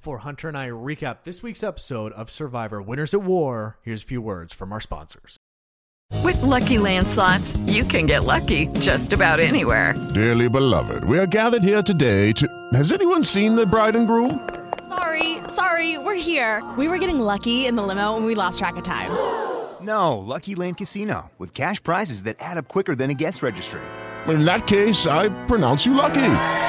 before Hunter and I recap this week's episode of Survivor Winners at War, here's a few words from our sponsors. With Lucky Land slots, you can get lucky just about anywhere. Dearly beloved, we are gathered here today to. Has anyone seen the bride and groom? Sorry, sorry, we're here. We were getting lucky in the limo and we lost track of time. No, Lucky Land Casino, with cash prizes that add up quicker than a guest registry. In that case, I pronounce you lucky.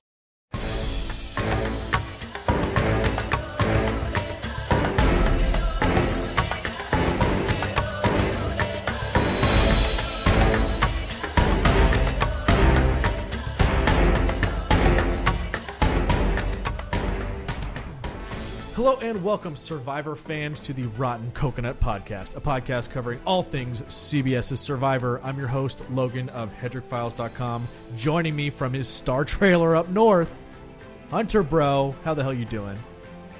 Hello and welcome, Survivor fans, to the Rotten Coconut Podcast, a podcast covering all things CBS's Survivor. I'm your host, Logan of HedrickFiles.com. Joining me from his star trailer up north, Hunter Bro. How the hell you doing?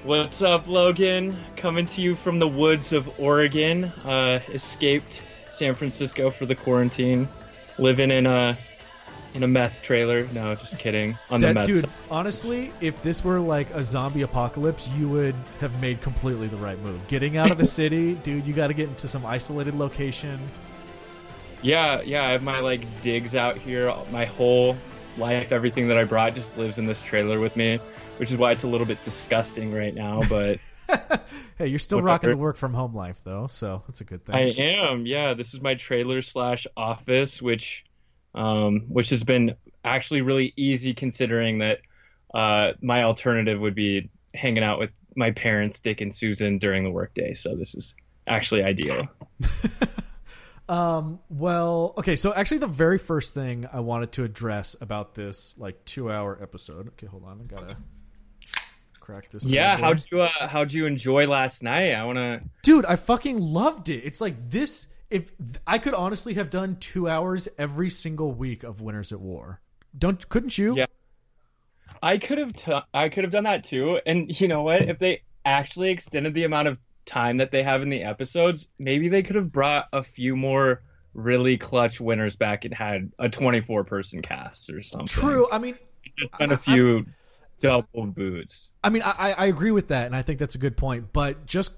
What's up, Logan? Coming to you from the woods of Oregon. Uh, escaped San Francisco for the quarantine. Living in a in a meth trailer. No, just kidding. On the That meth. dude, side. honestly, if this were like a zombie apocalypse, you would have made completely the right move. Getting out of the city, dude, you got to get into some isolated location. Yeah, yeah. I have my like digs out here. My whole life, everything that I brought, just lives in this trailer with me. Which is why it's a little bit disgusting right now, but Hey, you're still Whatever. rocking the work from home life though, so that's a good thing. I am. Yeah, this is my trailer slash office, which, um, which has been actually really easy considering that uh, my alternative would be hanging out with my parents, Dick and Susan, during the workday. So this is actually ideal. Um, well, okay, so actually the very first thing I wanted to address about this like 2-hour episode. Okay, hold on. I got to crack this. Yeah, how'd you uh, how'd you enjoy last night? I wanna. Dude, I fucking loved it. It's like this if I could honestly have done 2 hours every single week of Winners at War. Don't couldn't you? Yeah. I could have t- I could have done that too. And you know what? If they actually extended the amount of time that they have in the episodes, maybe they could have brought a few more really clutch winners back and had a 24 person cast or something. True. I mean, Just spend a few double boots. I mean, I, I agree with that, and I think that's a good point. But just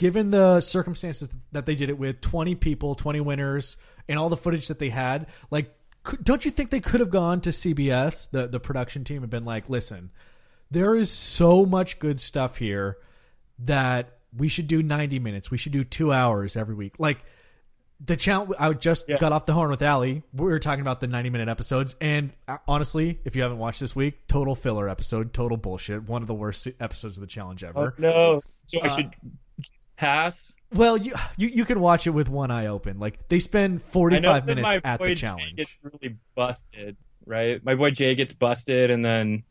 given the circumstances that they did it with 20 people, 20 winners, and all the footage that they had, like, don't you think they could have gone to CBS, the, the production team, and been like, listen, there is so much good stuff here that we should do 90 minutes. We should do two hours every week. Like, the challenge I just Yeah. got off the horn with Ali. We were talking about the 90 minute episodes, and uh, honestly, if you haven't watched this week, total filler episode, total bullshit. One of the worst episodes of the challenge ever. Oh, no. So I Uh, should pass. Well, you, you you can watch it with one eye open. Like they spend 45 that minutes my at boy the Jay challenge. gets really busted, right? My boy Jay gets busted, and then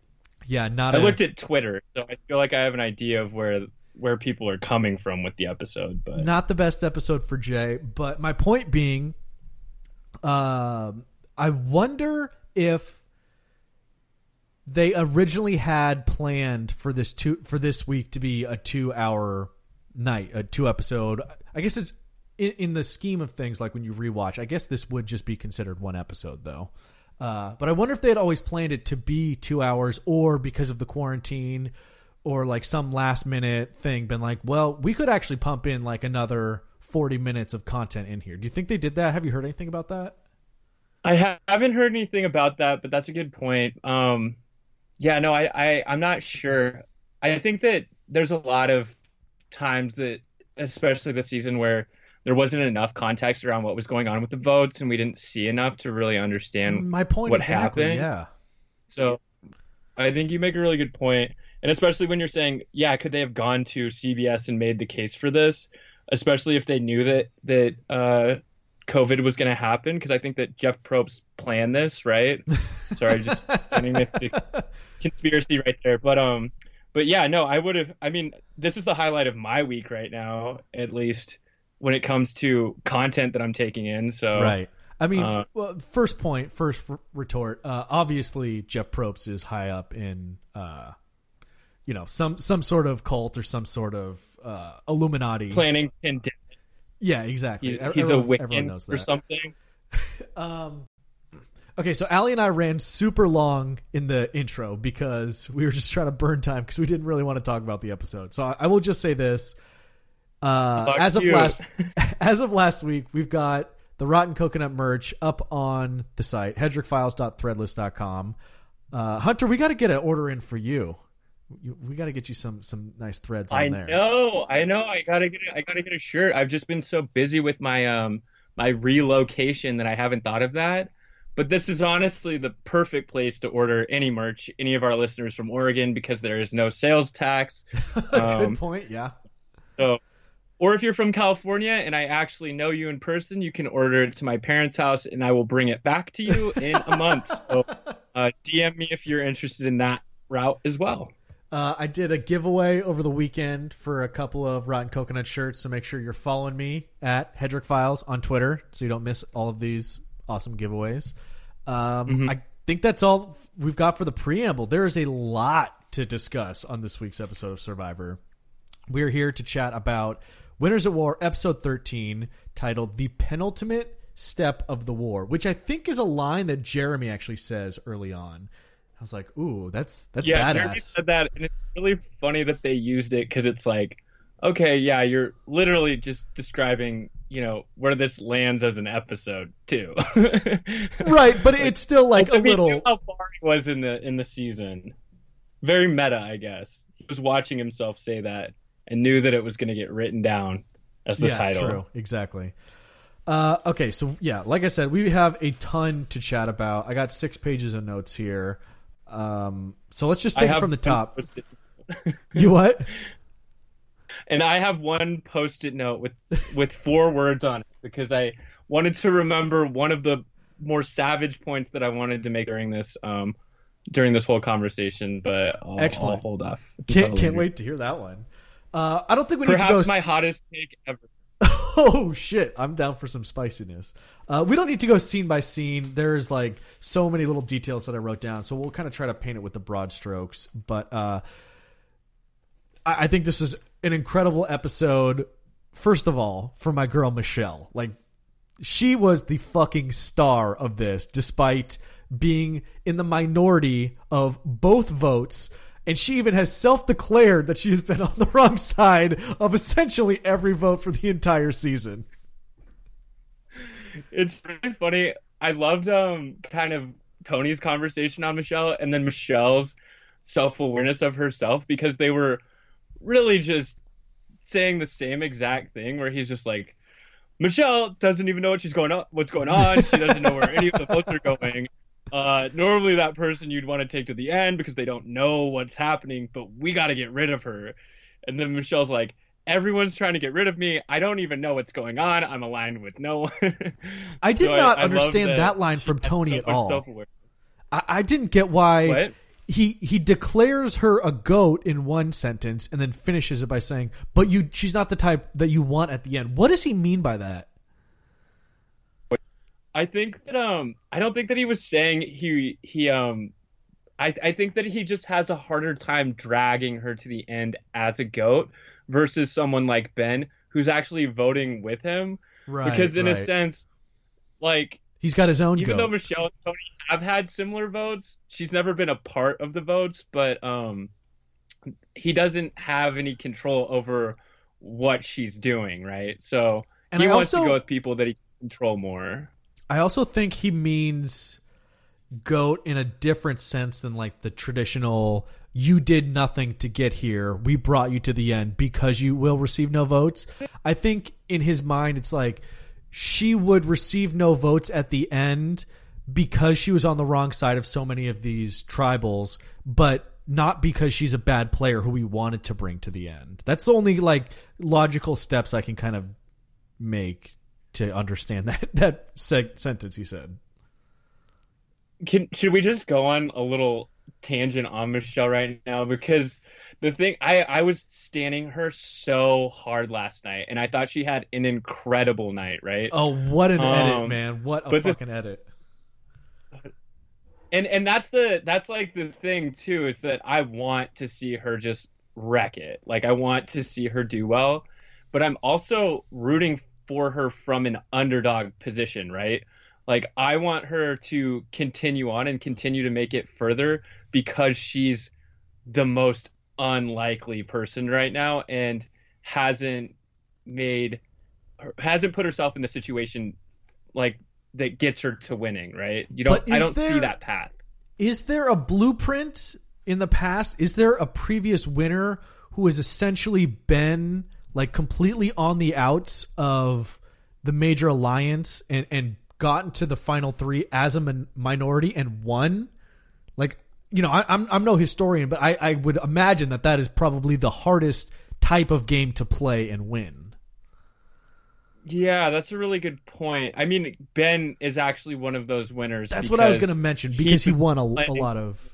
Yeah, not. I a- looked at Twitter, so I feel like I have an idea of where where people are coming from with the episode. But not the best episode for Jay. But my point being, um, I wonder if they originally had planned for this two for this week to be a two hour night, a two episode. I guess it's in, in the scheme of things, like when you rewatch. I guess this would just be considered one episode, though. Uh, but I wonder if they had always planned it to be two hours, or because of the quarantine, or like some last minute thing, been like, well, we could actually pump in like another forty minutes of content in here. Do you think they did that? Have you heard anything about that? I ha- haven't heard anything about that. But that's a good point. Um, yeah, no, I, I I'm not sure. I think that there's a lot of times that, especially the season, where there wasn't enough context around what was going on with the votes, and we didn't see enough to really understand My point what exactly. happened. Yeah. So I think you make a really good. And especially when you're saying, yeah, could they have gone to CBS and made the case for this? especially if they knew that that uh, COVID was going to happen. Because I think that Jeff Probst planned this, right? Sorry, just getting this conspiracy right there. But um, but yeah, no, I would have. I mean, this is the highlight of my week right now, at least when it comes to content that I'm taking in. So Right. I mean, Uh, well, first point, first retort. Uh, obviously, Jeff Probst is high up in, uh, you know, some some sort of cult or some sort of uh, Illuminati. planning. Yeah, exactly. He, he's a everyone Wiccan knows or something. Um, okay, so Allie and I ran super long in the intro because we were just trying to burn time because we didn't really want to talk about the episode. So I, I will just say this: uh, as of you. last as of last week, we've got the Rotten Coconut merch up on the site hedrickfiles.threadless.com. Uh, Hunter, we got to get an order in for you. We got to get you some some nice threads on I there. know, I know. I gotta get, a, I gotta get a shirt. I've just been so busy with my um my relocation that I haven't thought of that. But this is honestly the perfect place to order any merch. Any of our listeners from Oregon, because there is no sales tax. Um, Good point. Yeah. So, or if you're from California and I actually know you in person, you can order it to my parents' house and I will bring it back to you in a month. So, uh, DM me if you're interested in that route as well. Uh, I did a giveaway over the weekend for a couple of Rotten Coconut shirts, so make sure you're following me at Hedrick Files on Twitter so you don't miss all of these awesome giveaways. Um, I think that's all we've got for the preamble. There is a lot to discuss on this week's episode of Survivor. We're here to chat about Winners at War, episode 13, titled The Penultimate Step of the War, which I think is a line that Jeremy actually says early on. I was like, ooh, that's that's yeah, badass. Jeremy said that, and it's really funny that they used it because it's like, okay, yeah, you're literally just describing, you know, where this lands as an episode too. right, but it's still like a little. how far he was in the in the season. Very meta, I guess. He was watching himself say that and knew that it was going to get written down as the yeah, title. true, exactly. Uh, okay, so yeah, like I said, we have a ton to chat about. I got six pages of notes here. Um, so let's just take it from the top. You what? and I have one post-it note with with four words on it because I wanted to remember one of the more savage points that I wanted to make during this um during this whole conversation, but I'll, Excellent. I'll hold off. Can't can't wait to hear that one. Uh, I don't think we need Perhaps to go. my hottest take ever. oh shit i'm down for some spiciness uh, we don't need to go scene by scene there's like so many little details that i wrote down so we'll kind of try to paint it with the broad strokes but uh, I-, think this was an incredible episode first of all for my girl michelle. Like she was the fucking star of this despite being in the minority of both votes. And she even has self-declared that she has been on the wrong side of essentially every vote for the entire season. It's really funny. I loved um kind of Tony's conversation on Michelle and then Michelle's self-awareness of herself because they were really just saying the same exact thing where he's just like Michelle doesn't even know what she's going on what's going on. She doesn't know where any of the votes are going. Uh, normally that person you'd want to take to the end because they don't know what's happening, but we got to get rid of her. And then Michelle's like, everyone's trying to get rid of me. I don't even know what's going on. I'm aligned with no one. I did So not I love understand that that line from Tony so at all. I, I didn't get why What? He he declares her a goat in one sentence and then finishes it by saying, "But you, she's not the type that you want at the end." What does he mean by that? I think that um I don't think that he was saying he he um I I think that he just has a harder time dragging her to the end as a goat versus someone like Ben who's actually voting with him Right, because in a sense like He's got his own even goat. though Michelle and Tony have had similar votes, she's never been a part of the votes, but um he doesn't have any control over what she's doing, right? So And he I wants also- to go with people that he can control more. I also think he means goat in a different sense than like the traditional you did nothing to get here. We brought you to the end because you will receive no votes. I think in his mind it's like she would receive no votes at the end because she was on the wrong side of so many of these tribals, but not because she's a bad player who we wanted to bring to the end. That's the only like logical steps I can kind of make to understand that that seg- sentence he said. Can should we just go on a little tangent on Michelle right now because the thing I I was standing her so hard last night and I thought she had an incredible night, right? Oh, what an edit, Um, man! What a but the- fucking edit. and and that's the that's like the thing too is that I want to see her just wreck it. Like I want to see her do well, but I'm also rooting for her from an underdog position, right? Like I want her to continue on and continue to make it further because she's the most unlikely person right now and hasn't made hasn't put herself in the situation like that gets her to winning, right? You don't I don't see that path. Is there a blueprint in the past? Is there a previous winner who has essentially been like completely on the outs of the major alliance and and gotten to the final three as a min- minority and won? Like you know, I, I'm I'm no historian, but I I would imagine that that is probably the hardest type of game to play and win. Yeah, that's a really good point. I mean, Ben is actually one of those winners. That's what I was going to mention because he won a, a lot of.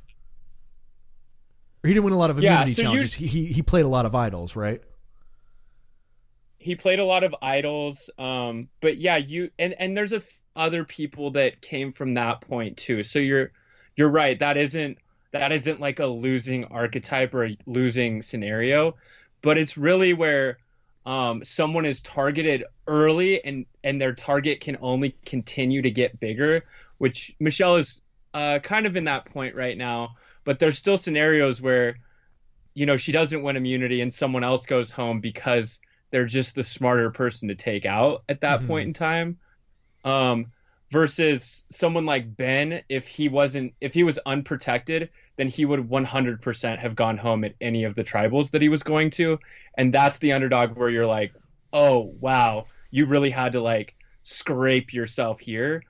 He didn't win a lot of Yeah, immunity so challenges. He, he he played a lot of idols, right? he played a lot of idols um but yeah you and and there's a f- other people that came from that point too so you're you're right that isn't that isn't like a losing archetype or a losing scenario but it's really where um someone is targeted early and and their target can only continue to get bigger which Michelle is uh kind of in that point right now but there's still scenarios where you know she doesn't win immunity and someone else goes home because they're just the smarter person to take out at that Mhm. point in time. Um, versus someone like Ben, if he wasn't, if he was unprotected, then he would 100% have gone home at any of the tribals that he was going to. And that's the underdog where you're like, oh, wow, you really had to like scrape yourself here.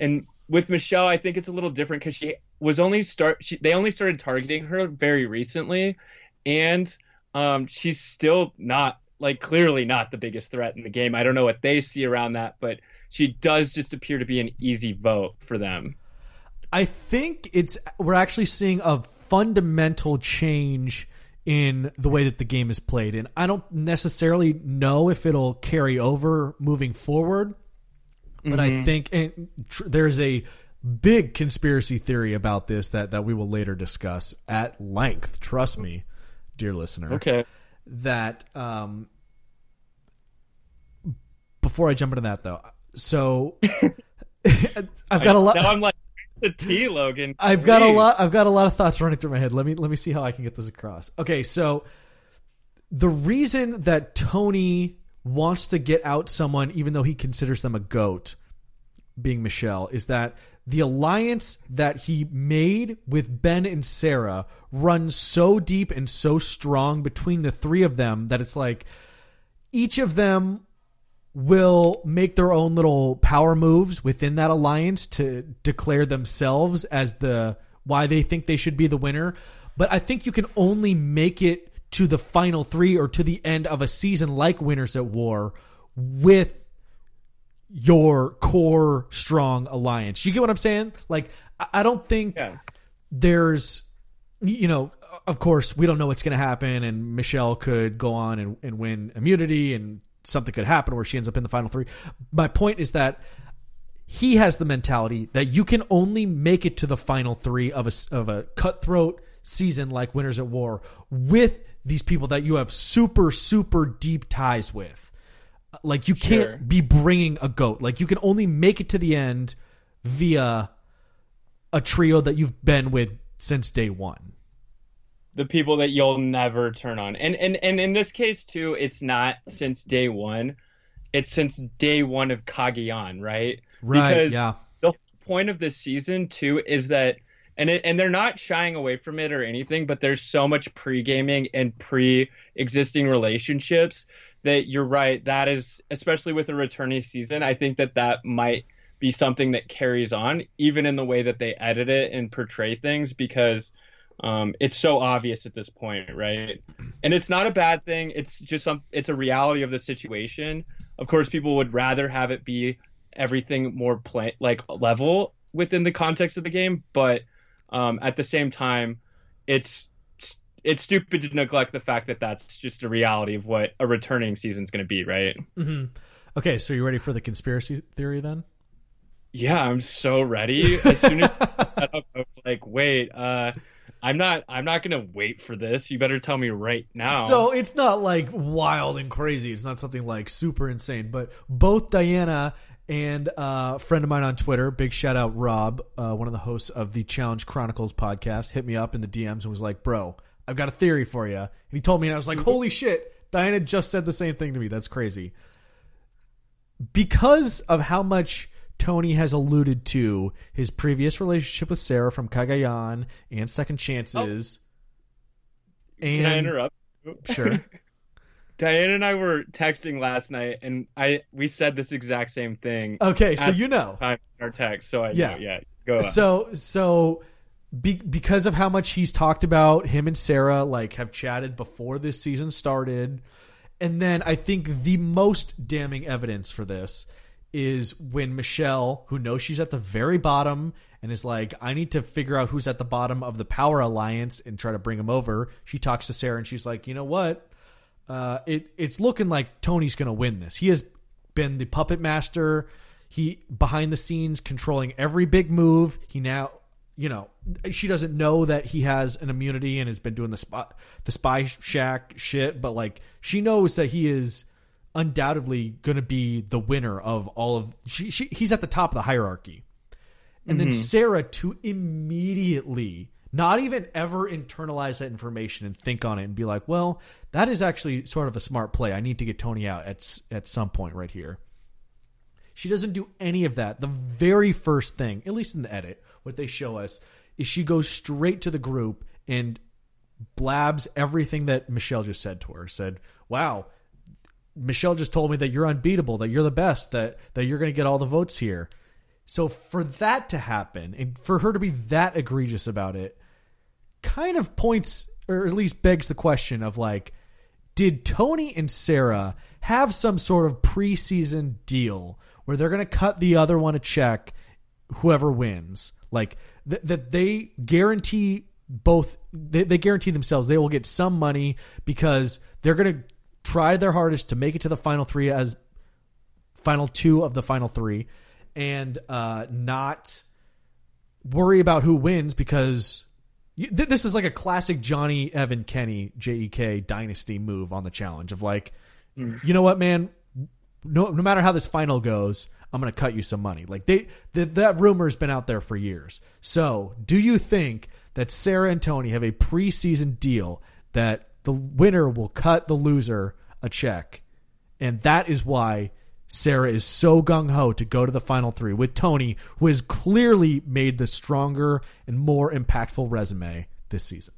And with Michelle, I think it's a little different because she was only start, she, they only started targeting her very recently. And um, she's still not like clearly not the biggest threat in the game. I don't know what they see around that, but she does just appear to be an easy vote for them. I think it's we're actually seeing a fundamental change in the way that the game is played, and I don't necessarily know if it'll carry over moving forward. But I think and tr- there's a big conspiracy theory about this that that we will later discuss at length. Trust me, dear listener. Okay. that um before I jump into that though. So I've got a lot Now I'm like the T Logan. I've got a lot I've got a lot of thoughts running through my head. Let me let me see how I can get this across. Okay, so the reason that Tony wants to get out someone even though he considers them a goat being Michelle is that the alliance that he made with Ben and Sarah runs so deep and so strong between the three of them that it's like each of them will make their own little power moves within that alliance to declare themselves as the why they think they should be the winner. But I think you can only make it to the final three or to the end of a season like Winners at War with your core strong alliance. You get what I'm saying? Like I- don't think Yeah. there's you know of course we don't know what's going to happen and michelle could go on and, and win immunity and something could happen where she ends up in the final three. My point is that he has the mentality that you can only make it to the final three of a, of a cutthroat season like winners at war with these people that you have super super deep ties with. Like you can't be bringing a goat. Like you can only make it to the end via a trio that you've been with since day one. The people that you'll never turn on. And and and in this case too, it's not since day one. It's since day one of Cagayan, right? Right, Because yeah. the point of this season too is that and it, and they're not shying away from it or anything, but there's so much pre-gaming and pre-existing relationships that you're right. That is especially with a returning season. I think that that might be something that carries on even in the way that they edit it and portray things because Um, it's so obvious at this point, right? And it's not a bad thing. It's just some. It's a reality of the situation. Of course, people would rather have it be everything more play like level within the context of the game, but um, at the same time, it's it's stupid to neglect the fact that that's just a reality of what a returning season is going to be, right? Mm-hmm. Okay, so you ready for the conspiracy theory then? Yeah, I'm so ready. As soon as I was like, wait, uh, I'm not I'm not gonna wait for this. You better tell me right now. So it's not like wild and crazy. It's not something like super insane. But both Diana and uh, a friend of mine on Twitter, big shout out Rob, uh, one of the hosts of the Challenge Chronicles podcast, hit me up in the DMs and was like, "Bro, I've got a theory for you." And he told me, and I was like, "Holy shit!" Diana just said the same thing to me. That's crazy. Because of how much Tony has alluded to his previous relationship with Sarah from Cagayan and Second Chances. Oh. And, Can I interrupt? Sure. Diane and I were texting last night, and I we said this exact same thing. Okay, so you know our text, so I yeah know, yeah go on. So so be, because of how much he's talked about him and Sarah like have chatted before this season started, and then I think the most damning evidence for this is when Michelle, who knows she's at the very bottom and is like, I need to figure out who's at the bottom of the power alliance and try to bring him over. She talks to Sarah and she's like, you know what? Uh, it it's looking like Tony's going to win this. He has been the puppet master. He behind the scenes controlling every big move. He now, you know, she doesn't know that he has an immunity and has been doing the spot the spy shack shit, but like she knows that he is undoubtedly going to be the winner of all of she, she he's at the top of the hierarchy. And mm-hmm. then sarah to immediately not even ever internalize that information and think on it and be like well that is actually sort of a smart play. I need to get tony out at at some point right here. She doesn't do any of that. The very first thing at least in the edit what they show us is she goes straight to the group and blabs everything that michelle just said to her said wow Michelle just told me that you're unbeatable, that you're the best, that that you're going to get all the votes here. So for that to happen and for her to be that egregious about it kind of points or at least begs the question of like did Tony and Sarah have some sort of preseason deal where they're going to cut the other one a check whoever wins? Like th- that they guarantee both they, they guarantee themselves they will get some money because they're going to tried their hardest to make it to the final three as final two of the final three and uh, not worry about who wins because th- this is like a classic Johnny Evan Kenny JEK dynasty move on the challenge of like, mm. you know what, man, no, no matter how this final goes, I'm going to cut you some money. Like they, th- that rumor's been out there for years. So, do you think that Sarah and Tony have a preseason deal that the winner will cut the loser a check. And that is why Sarah is so gung ho to go to the final three with Tony, who has clearly made the stronger and more impactful resume this season.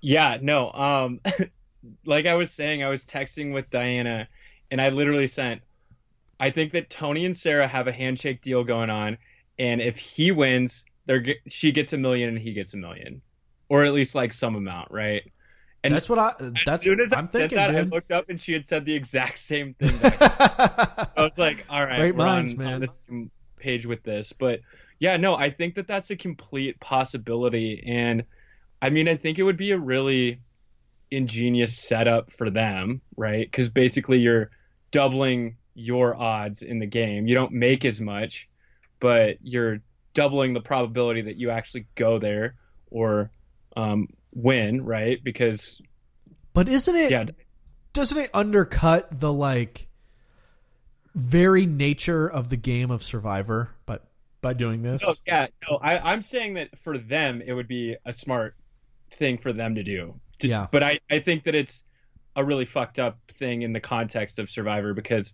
Yeah, no. Um, like I was saying, I was texting with Diana, and I literally sent, I think that Tony and Sarah have a handshake deal going on, and if he wins, they're she gets a million and he gets a million, or at least like some amount, right? And that's what I. That's as soon as I'm thinking. That, I looked up and she had said the exact same thing. I was like, "All right, Great we're minds, on, man. on page with this." But yeah, no, I think that that's a complete possibility, and I mean, I think it would be a really ingenious setup for them, right? Because basically, you're doubling your odds in the game. You don't make as much, but you're doubling the probability that you actually go there or um, win, right? Because But isn't it yeah. doesn't it undercut the like very nature of the game of Survivor but by doing this? Oh yeah, no, I, I'm saying that for them it would be a smart thing for them to do. To, yeah. But I, I think that it's a really fucked up thing in the context of Survivor because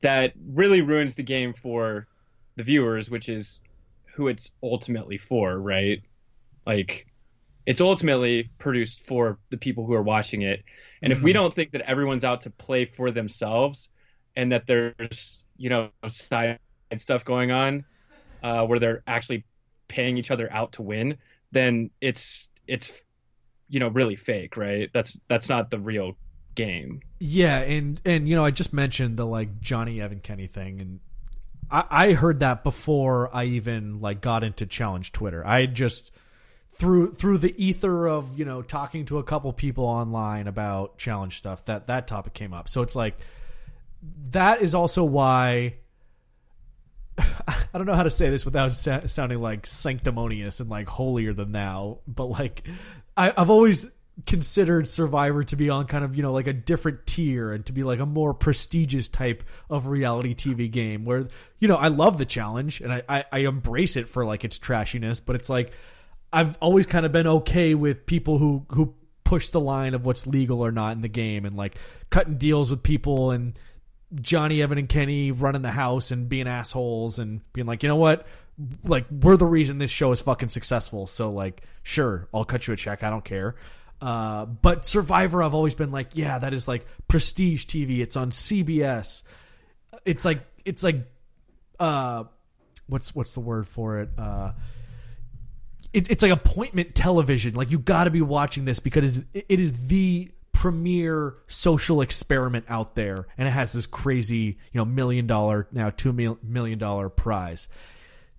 that really ruins the game for the viewers, which is who it's ultimately for, right? Like it's ultimately produced for the people who are watching it. And mm-hmm. if we mm-hmm. don't think that everyone's out to play for themselves and that there's, you know, side stuff going on uh, where they're actually paying each other out to win, then it's it's you know really fake, right? That's that's not the real game. Yeah, and and you know, I just mentioned the like Johnny Evan Kenny thing, and I, I heard that before I even like got into challenge Twitter. I just through through the ether of you know talking to a couple people online about challenge stuff that that topic came up. So it's like that is also why I don't know how to say this without sa- sounding like sanctimonious and like holier than thou, but like I, I've always considered Survivor to be on kind of you know like a different tier and to be like a more prestigious type of reality TV game where you know I love the challenge and I, I, I embrace it for like its trashiness, but it's like I've always kind of been okay with people who who push the line of what's legal or not in the game and like cutting deals with people and Johnny Evan and Kenny running the house and being assholes and being like, you know what? Like we're the reason this show is fucking successful. So like, sure, I'll cut you a check. I don't care. Uh, but Survivor, I've always been like, yeah, that is like prestige TV. It's on CBS. It's like it's like, uh, what's what's the word for it? Uh, it, it's like appointment television. Like you got to be watching this because it is the premier social experiment out there, and it has this crazy, you know, million dollar now two million dollar prize.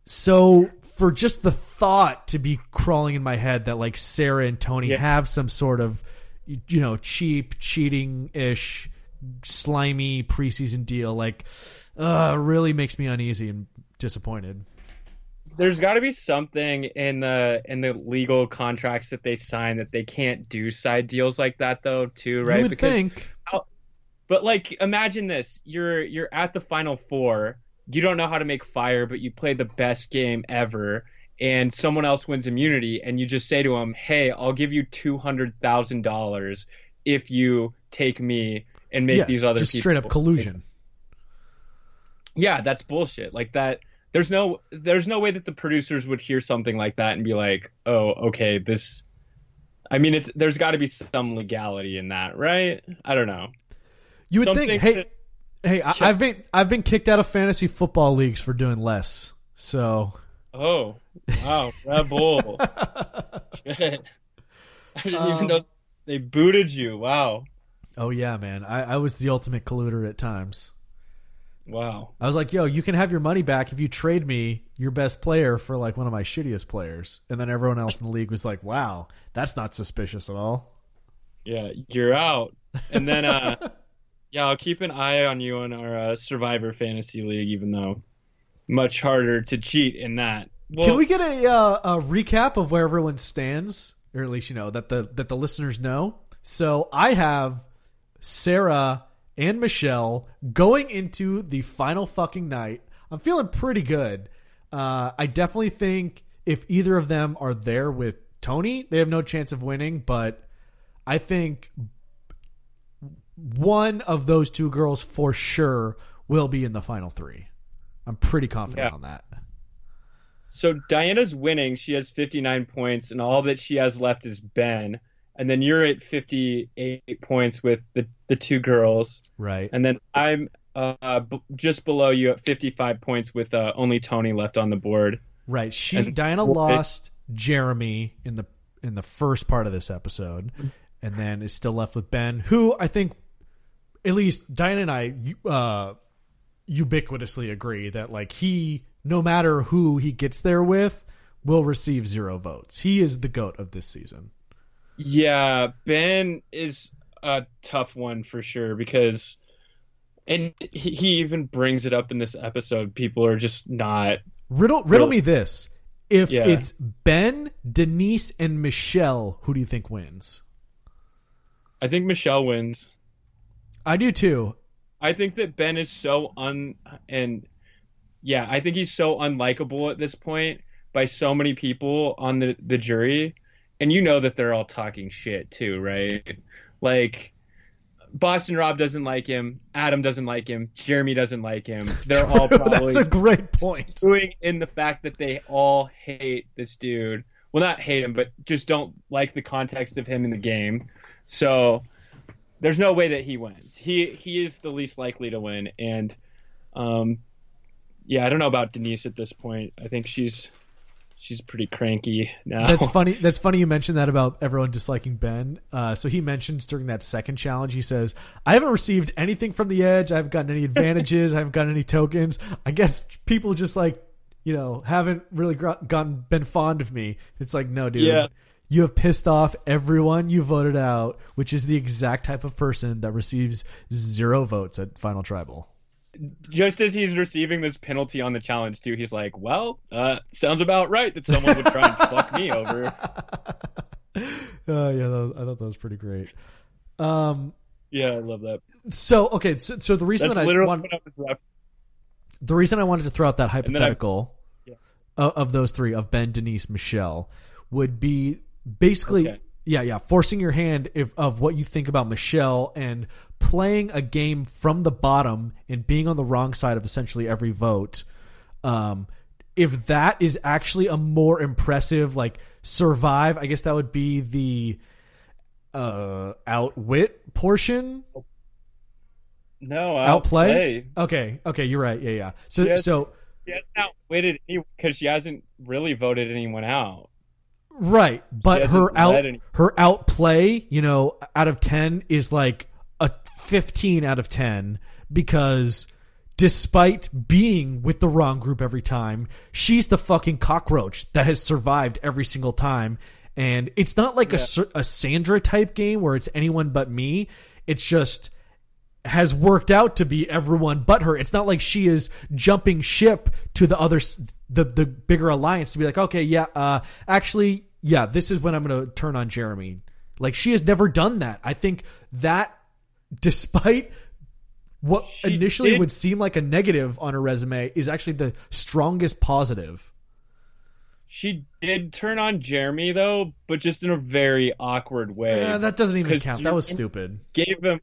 So for just the thought to be crawling in my head that like Sarah and Tony yeah. have some sort of, you know, cheap cheating ish, slimy preseason deal, like, uh, really makes me uneasy and disappointed there's got to be something in the in the legal contracts that they sign that they can't do side deals like that though too right? you would because think. but like imagine this. You're you're at the final four. You don't know how to make fire but you play the best game ever and someone else wins immunity and you just say to them hey i'll give you $200000 if you take me and make yeah, these other just people straight up collusion. Yeah that's bullshit. Like that there's no there's no way that the producers would hear something like that and be like, "Oh, okay, this." I mean, it's there's got to be some legality in that, right? I don't know. You would something think, hey, that, hey, I, have been I've been kicked out of fantasy football leagues for doing less. So. Oh wow, Red Bull. I didn't um, even know they booted you. Wow. Oh yeah, man. I, I was the ultimate colluder at times. Wow. I was like, yo, you can have your money back if you trade me your best player for like one of my shittiest players. And then everyone else in the league was like, wow, that's not suspicious at all. Yeah, you're out. And then, uh, yeah, I'll keep an eye on you in our uh, Survivor Fantasy League, even though much harder to cheat in that. Well, can we get a, uh, a recap of where everyone stands, or at least you know that the that the listeners know? So I have Sarah and Michelle going into the final fucking night. I'm feeling pretty good. Uh, I definitely think if either of them are there with Tony, they have no chance of winning. But I think one of those two girls for sure will be in the final three. I'm pretty confident yeah. on that. So Diana's winning. She has 59 points, and all that she has left is Ben and then you're at 58 points with the the two girls. Right. And then I'm uh, b- just below you at 55 points with uh, only Tony left on the board. Right. She and, Diana lost Jeremy in the in the first part of this episode, and then is still left with Ben, who I think, at least Diana and I, uh, ubiquitously agree that like he, no matter who he gets there with, will receive zero votes. He is the goat of this season. Yeah, Ben is a tough one for sure because, and he even brings it up in this episode. People are just not riddle riddle really, me this: if yeah. it's Ben, Denise, and Michelle, who do you think wins? I think Michelle wins. I do too. I think that Ben is so un and yeah, I think he's so unlikable at this point by so many people on the the jury and you know that they're all talking shit too, right? Like Boston Rob doesn't like him, Adam doesn't like him, Jeremy doesn't like him. They're all probably That's a great point. Doing in the fact that they all hate this dude. Well, not hate him, but just don't like the context of him in the game. So there's no way that he wins. He he is the least likely to win, and um, yeah, I don't know about Denise at this point. I think she's she's pretty cranky now. That's funny. That's funny you mentioned that about everyone disliking Ben. Uh, so he mentions during that second challenge, he says, "I haven't received anything from the edge. I haven't gotten any advantages. I haven't gotten any tokens. I guess people just like, you know, haven't really gr- gotten been fond of me." It's like, no, dude. Yeah. You have pissed off everyone you voted out, which is the exact type of person that receives zero votes at Final Tribal. Just as he's receiving this penalty on the challenge too, he's like, "Well, uh, sounds about right that someone would try and fuck me over." Oh yeah, that was, I thought that was pretty great. Um, Yeah, I love that. so okay, so, so the reason That's that I want, the reason I wanted to throw out that I- hypothetical Yeah. of, of those three of Ben, Denise, Michelle would be basically Okay. yeah yeah forcing your hand if of what you think about Michelle and playing a game from the bottom and being on the wrong side of essentially every vote. Um, if that is actually a more impressive like survive, I guess that would be the uh outwit portion No, outplay. outplay. Okay, okay, you're right. Yeah, yeah. So, Yes. so She hasn't outwitted anyone because she hasn't really voted anyone out. right, but her out her outplay, you know, out of ten is like a fifteen out of ten because despite being with the wrong group every time, she's the fucking cockroach that has survived every single time. And it's not like a a Sandra type game where it's anyone but me. It's just has worked out to be everyone but her. It's not like she is jumping ship to the other the the bigger alliance to be like, okay, yeah, uh, actually, yeah, this is when I'm going to turn on Jeremy. Like she has never done that. I think that, despite what She initially did- would seem like a negative on her resume, is actually the strongest positive. She did turn on Jeremy though, but just in a very awkward way. Yeah, that doesn't even count. That was stupid. Gave him,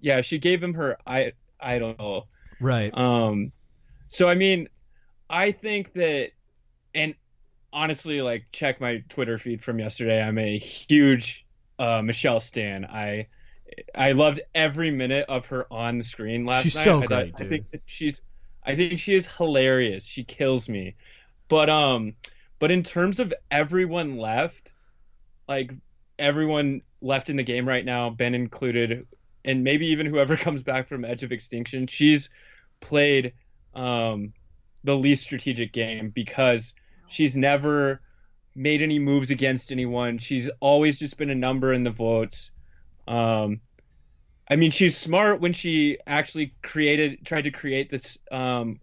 yeah, she gave him her I idol. Right. Um, so I mean, I think that, and honestly, like check my Twitter feed from yesterday. I'm a huge uh, Michelle Stan. I I loved every minute of her on the screen last She's night. so I thought- great, I think she's, I think she is hilarious. She kills me. But um, but in terms of everyone left, like everyone left in the game right now, Ben included, and maybe even whoever comes back from Edge of Extinction, she's played um, the least strategic game because she's never made any moves against anyone. She's always just been a number in the votes. Um, I mean, she's smart when she actually created, tried to create this um,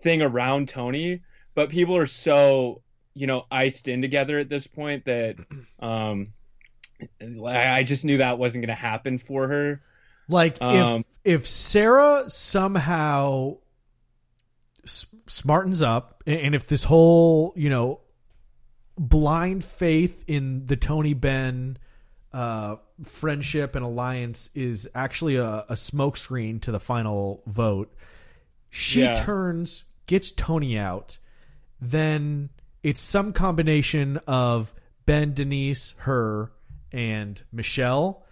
thing around Tony, but people are so, you know, iced in together at this point that um, I I just knew that wasn't going to happen for her. Like Um, if if Sarah somehow s- smartens up, and, and if this whole you know blind faith in the Tony Ben uh, friendship and alliance is actually a, a smokescreen to the final vote, she Yeah. turns gets Tony out, then it's some combination of Ben, Denise, her, and Michelle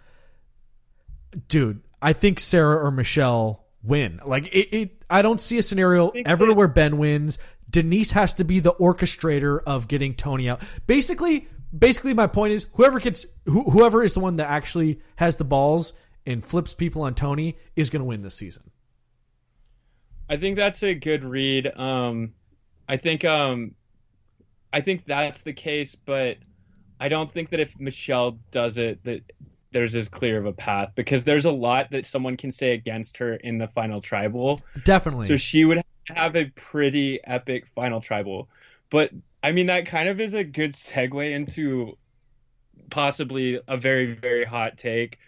dude, I think Sarah or Michelle win. Like it, it I don't see a scenario ever where Ben wins. Denise has to be the orchestrator of getting Tony out. Basically, basically my point is whoever gets who, whoever is the one that actually has the balls and flips people on Tony is going to win this season. I think that's a good read. Um, I think um, I think that's the case, but I don't think that if Michelle does it, that there's as clear of a path because there's a lot that someone can say against her in the final tribal. Definitely. So she would have a pretty epic final tribal. But I mean, that kind of is a good segue into possibly a very, very hot take.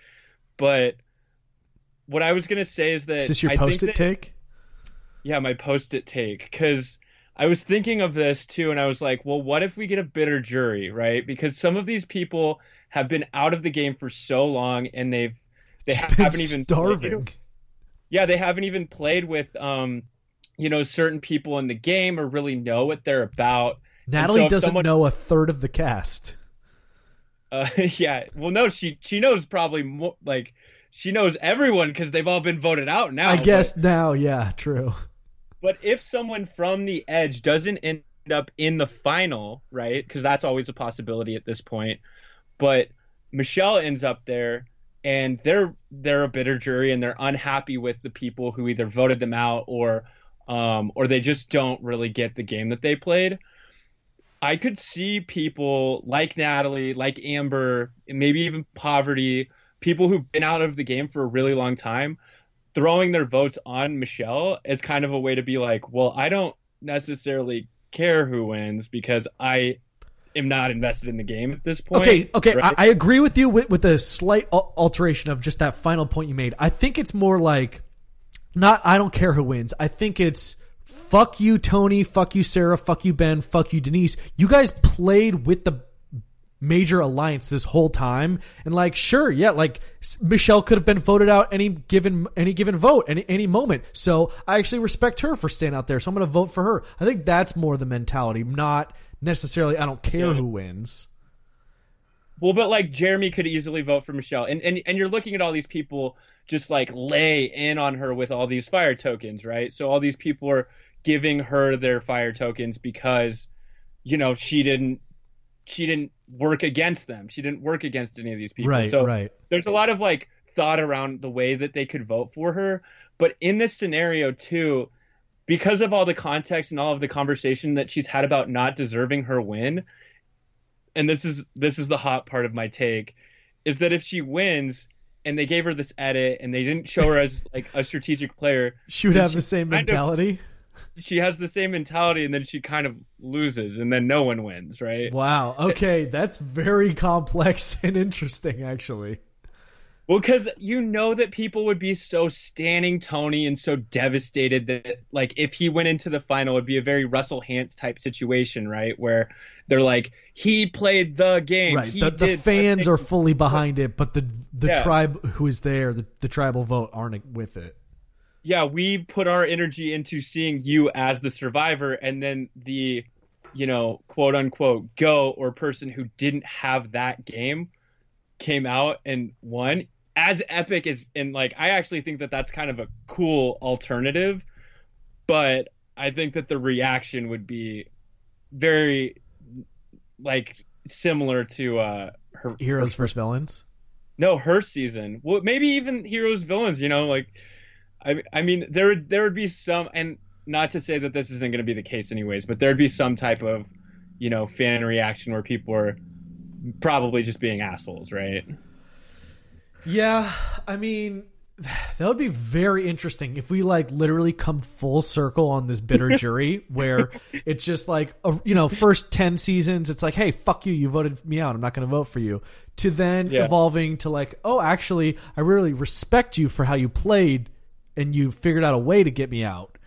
But what I was going to say is that. is this your post-it take? yeah, my post-it take because I was thinking of this too, and I was like, well, what if we get a bitter jury, right? Because some of these people have been out of the game for so long, and they've they haven't even starving. yeah, they haven't even played with um, you know, certain people in the game or really know what they're about. Natalie so doesn't someone- know a third of the cast. Uh, yeah, well, no, she she knows probably more like she knows everyone because they've all been voted out now. I but- guess now, yeah, true. But if someone from the edge doesn't end up in the final, right? Because that's always a possibility at this point. But Michelle ends up there, and they're they're a bitter jury, and they're unhappy with the people who either voted them out or um, or they just don't really get the game that they played. I could see people like Natalie, like Amber, maybe even Parvati, people who've been out of the game for a really long time, throwing their votes on Michelle as kind of a way to be like, well, I don't necessarily care who wins because I am not invested in the game at this point. Okay, okay, right? I, I agree with you with, with a slight alteration of just that final point you made. I think it's more like not I don't care who wins. I think it's fuck you Tony, fuck you Sarah, fuck you Ben, fuck you Denise. You guys played with the major alliance this whole time. And like sure yeah like michelle could have been voted out any given any given vote any any moment. So i actually respect her for staying out there. So i'm gonna vote for her. I think that's more the mentality not necessarily i don't care who wins. Well, but like Jeremy could easily vote for Michelle, and and and you're looking at all these people just like lay in on her with all these fire tokens, right? So all these people are giving her their fire tokens because, you know, she didn't she didn't work against them. She didn't work against any of these people. Right, so right. there's a lot of like thought around the way that they could vote for her, but in this scenario too, because of all the context and all of the conversation that she's had about not deserving her win, and this is this is the hot part of my take, is that if she wins and they gave her this edit and they didn't show her as like a strategic player, she would have the same kind of- mentality? She has the same mentality and then she kind of loses and then no one wins, right? wow. Okay that's very complex and interesting actually Well, because you know that people would be so standing Tony and so devastated that, like, if he went into the final, it would be a very Russell Hantz type situation, right? Where they're like, he played the game. right He the, the fans thing." are fully behind it but the the Yeah. tribe who is there the, the tribal vote aren't with it yeah, we put our energy into seeing you as the survivor, and then the, you know, quote unquote go or person who didn't have that game came out and won. As epic as, and like, I actually think that that's kind of a cool alternative, but I think that the reaction would be very, like, similar to uh her heroes her, versus villains? No her season. Well maybe even heroes villains you know like i i mean there would there would be some and not to say that this isn't going to be the case anyways but there'd be some type of you know fan reaction where people are probably just being assholes right Yeah, I mean, that would be very interesting if we like literally come full circle on this bitter jury where it's just like a, you know first 10 seasons it's like hey fuck you you voted me out i'm not going to vote for you to then Yeah. evolving to like oh actually i really respect you for how you played and you figured out a way to get me out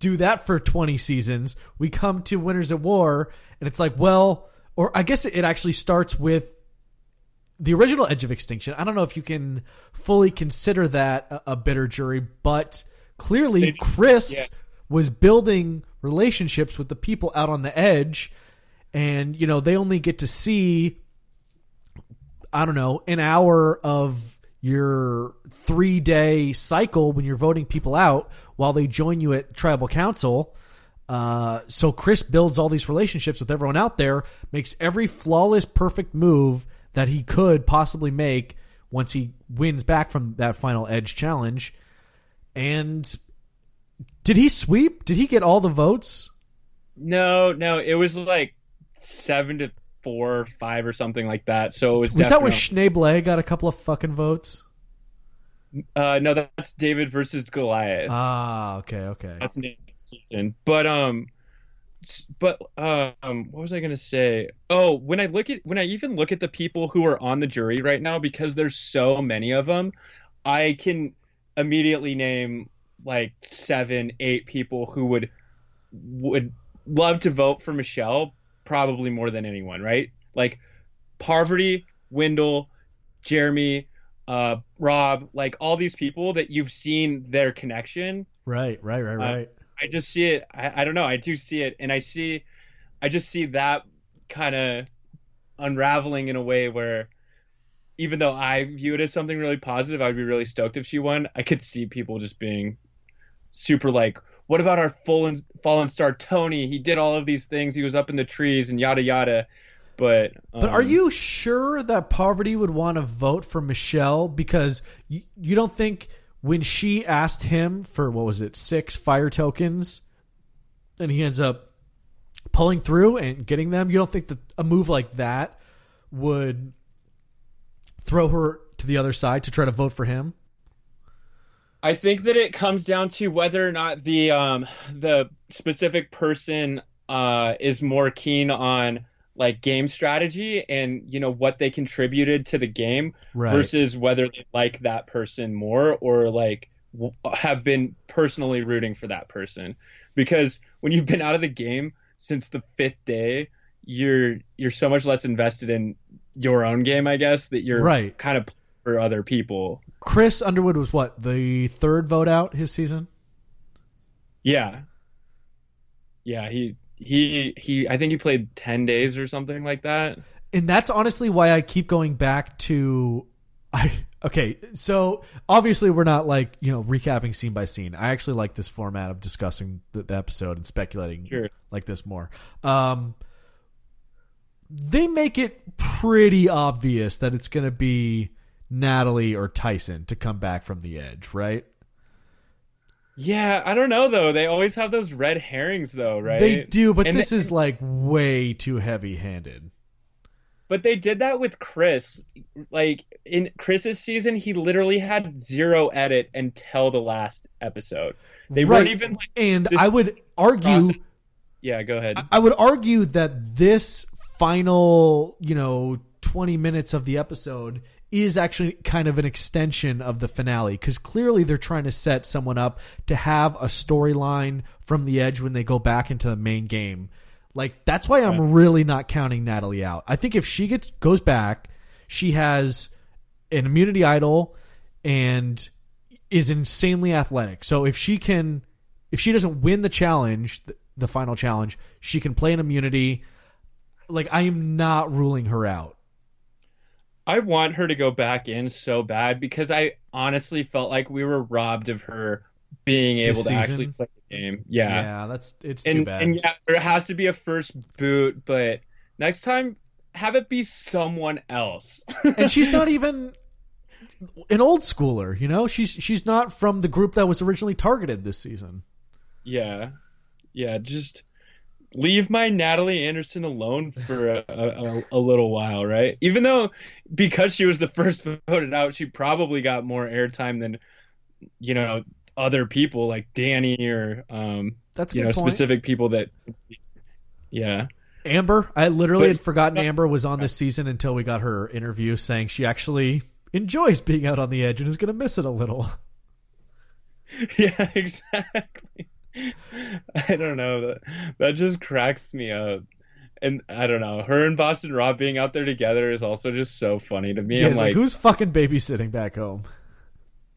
do that for 20 seasons we come to winners at war and it's like well or i guess it actually starts with the original Edge of Extinction. I don't know if you can fully consider that a, a bitter jury, but clearly Chris yeah. was building relationships with the people out on the edge, and you know they only get to see, I don't know, an hour of your three day cycle when you're voting people out while they join you at tribal council. Uh, so Chris builds all these relationships with everyone out there, makes every flawless, perfect move that he could possibly make once he wins back from that final edge challenge. And did he sweep? Did he get all the votes? no no it was like seven to four or five or something like that so it was Was that where Schneeble got a couple of fucking votes? uh no that's david versus goliath Ah, okay, okay. That's next season. But um, but um, what was I gonna say? Oh, when I look at when I even look at the people who are on the jury right now, because there's so many of them, I can immediately name like seven, eight people who would would love to vote for Michelle, probably more than anyone, right? Like Parvati, Wendell, Jeremy, uh, Rob, like all these people that you've seen their connection. Right, right, right, right. I just see it. I, I don't know. I do see it, and I see, I just see that kind of unraveling in a way where, even though I view it as something really positive, I'd be really stoked if she won. I could see people just being super like, what about our fallen fallen star Tony? He did all of these things. He was up in the trees and yada yada. But But are um, you sure that Parvati would want to vote for Michelle? Because you, you don't think when she asked him for, what was it, six fire tokens, and he ends up pulling through and getting them, you don't think that a move like that would throw her to the other side to try to vote for him? I think that it comes down to whether or not the um the specific person uh is more keen on like game strategy and you know what they contributed to the game Right. versus whether they like that person more or like w- have been personally rooting for that person because when you've been out of the game since the fifth day you're you're so much less invested in your own game i guess that you're Right. kind of for other people Chris Underwood was what, the third vote out his season? Yeah. Yeah, he he he I think he played 10 days or something like that. and that's honestly why I keep going back to I okay, so obviously we're not like, you know, recapping scene by scene. I actually like this format of discussing the, the episode and speculating Sure. like this more. Um they make it pretty obvious that it's going to be Natalie or Tyson to come back from the edge, right? Yeah, I don't know though. They always have those red herrings though, right? They do, but And this they- is like way too heavy-handed. But they did that with Chris. Like in Chris's season, he literally had zero edit until the last episode. They weren't even like And I would argue process- Yeah, go ahead. I would argue that this final, you know, 20 minutes of the episode is actually kind of an extension of the finale because clearly they're trying to set someone up to have a storyline from the edge when they go back into the main game. Like that's why I'm really not counting Natalie out. I think if she gets goes back, she has an immunity idol and is insanely athletic. So if she can, if she doesn't win the challenge, the final challenge, she can play an immunity. Like I am not ruling her out. I want her to go back in so bad because I honestly felt like we were robbed of her being able This to actually play the game. Yeah. Yeah, that's it's too and, bad. and yeah, there has to be a first boot, but next time have it be someone else. and she's not even an old schooler, you know? She's she's not from the group that was originally targeted this season. yeah, yeah, just leave my Natalie Anderson alone for a, a, a little while, right? Even though because she was the first voted out, she probably got more airtime than you know other people like Danny or um That's you know point. specific people that yeah Amber, I literally But- had forgotten Amber was on this season until we got her interview saying she actually enjoys being out on the edge and is going to miss it a little. Yeah, exactly. I don't know. That that just cracks me up. And I don't know. Her and Boston Rob being out there together is also just so funny to me. Yeah, I'm like, like, who's fucking babysitting back home?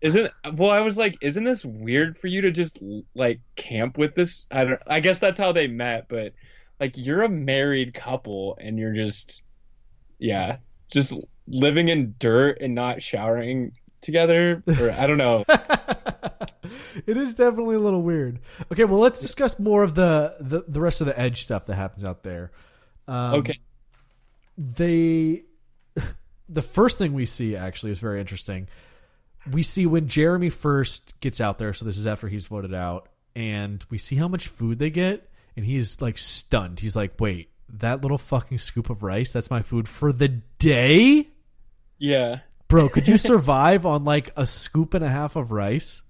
isn't well, I was like, isn't this weird for you to just like camp with this? I don't I guess that's how they met, but like you're a married couple and you're just yeah, just living in dirt and not showering together or I don't know. it is definitely a little weird. Okay, well, let's discuss more of the the, the rest of the edge stuff that happens out there. Um, Okay. they the first thing we see actually is very interesting. We see when Jeremy first gets out there, so this is after he's voted out, and we see how much food they get, and he's like stunned. He's like, "Wait, that little fucking scoop of rice? That's my food for the day, Yeah. bro. Could you survive on like a scoop and a half of rice?"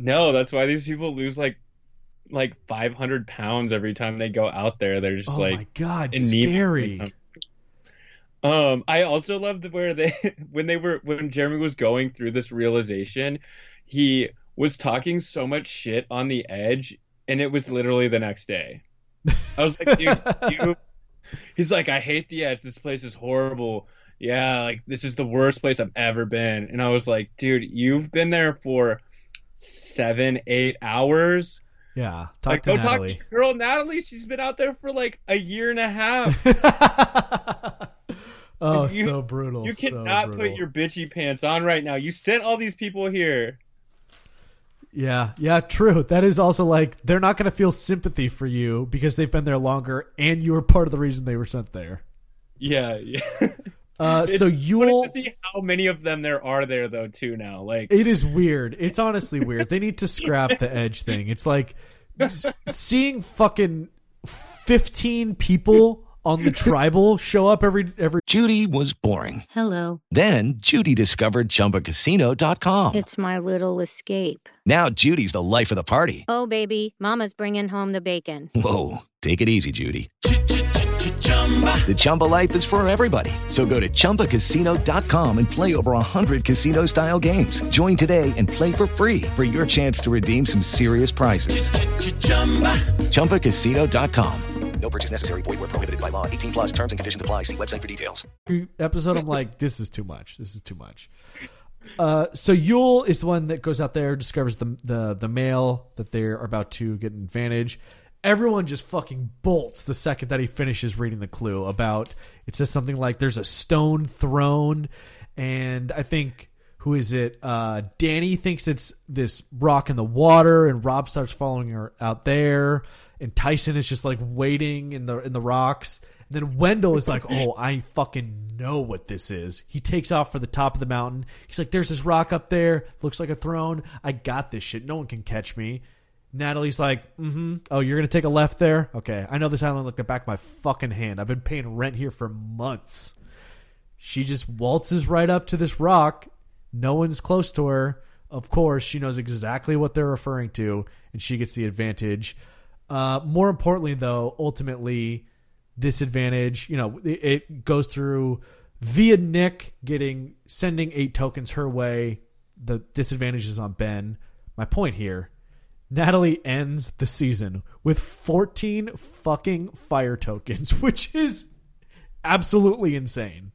No, that's why these people lose like like 500 pounds every time they go out there. They're just like oh like my god, scary. Um, I also loved where they when they were when Jeremy was going through this realization, he was talking so much shit on the edge, and it was literally the next day. I was like, dude, you. He's like, I hate the edge. This place is horrible. Yeah, like this is the worst place I've ever been. And I was like, dude, you've been there for seven, eight hours. Yeah, talk like, to go Natalie. talk to girl Natalie. She's been out there for like a year and a half. oh, You- so brutal. You so cannot brutal. put your bitchy pants on right now. You sent all these people here. Yeah, yeah, true. That is also like they're not going to feel sympathy for you because they've been there longer, and you were part of the reason they were sent there. Yeah, yeah. Uh, so you funny will. to see how many of them there are there though too now. Like It is weird. It's honestly weird. They need to scrap the edge thing. It's like s- seeing fucking fifteen people on the tribal show up every every. Judy was boring. Hello. Then Judy discovered ChumbaCasino.com. It's my little escape. Now Judy's the life of the party. Oh, baby, Mama's bringing home the bacon. Whoa, take it easy, Judy. The Chumba life is for everybody. So go to ChumbaCasino.com and play over 100 casino style games. Join today and play for free for your chance to redeem some serious prizes. ChumbaCasino.com. No purchase necessary. Void where prohibited by law. 18 plus terms and conditions apply. See website for details. episode, I'm like, this is too much. This is too much. Uh, so Yul is the one that goes out there, discovers the the the mail that they're about to get an advantage. Everyone just fucking bolts the second that he finishes reading the clue about. It says something like, "There's a stone throne," and I think who is it? Uh, Danny thinks it's this rock in the water, and Rob starts following her out there, and Tyson is just like waiting in the in the rocks. And then Wendell is like, "Oh, I fucking know what this is." He takes off for the top of the mountain. He's like, "There's this rock up there. Looks like a throne. I got this shit. No one can catch me." Natalie's like, "Mm-hmm. Oh, you're gonna take a left there? Okay. I know this island like the back of my fucking hand. I've been paying rent here for months." She just waltzes right up to this rock. No one's close to her. Of course, she knows exactly what they're referring to, and she gets the advantage. Uh, more importantly, though, ultimately, this advantage, you know, it, it goes through via Nick getting sending eight tokens her way. The disadvantage is on Ben. My point here Natalie ends the season with 14 fucking fire tokens, which is absolutely insane.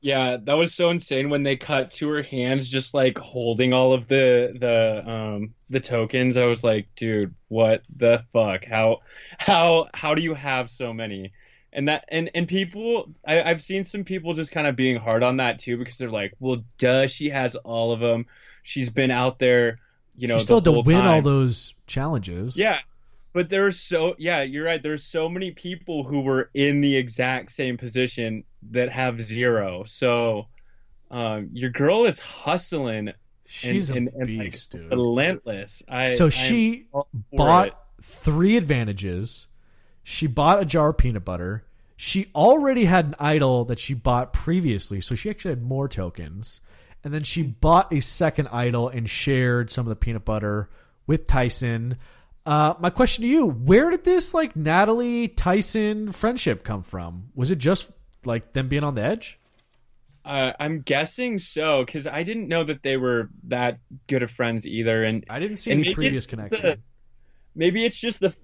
Yeah, that was so insane when they cut to her hands just like holding all of the the um the tokens. I was like, dude, what the fuck? How how how do you have so many? And that and and people I, I've seen some people just kind of being hard on that too because they're like, well, duh, she has all of them. She's been out there, you know, she still had to win all those challenges. Yeah. But there's so yeah, you're right. There's so many people who were in the exact same position that have zero. So um your girl is hustling She's and, a and, and, like, beast, dude. relentless. I so she bought it. three advantages. She bought a jar of peanut butter. She already had an idol that she bought previously, so she actually had more tokens. And then she bought a second idol and shared some of the peanut butter with Tyson. Uh, my question to you: Where did this like Natalie Tyson friendship come from? Was it just like them being on the edge? Uh, I'm guessing so because I didn't know that they were that good of friends either. And I didn't see any previous connection. the- maybe it's just the.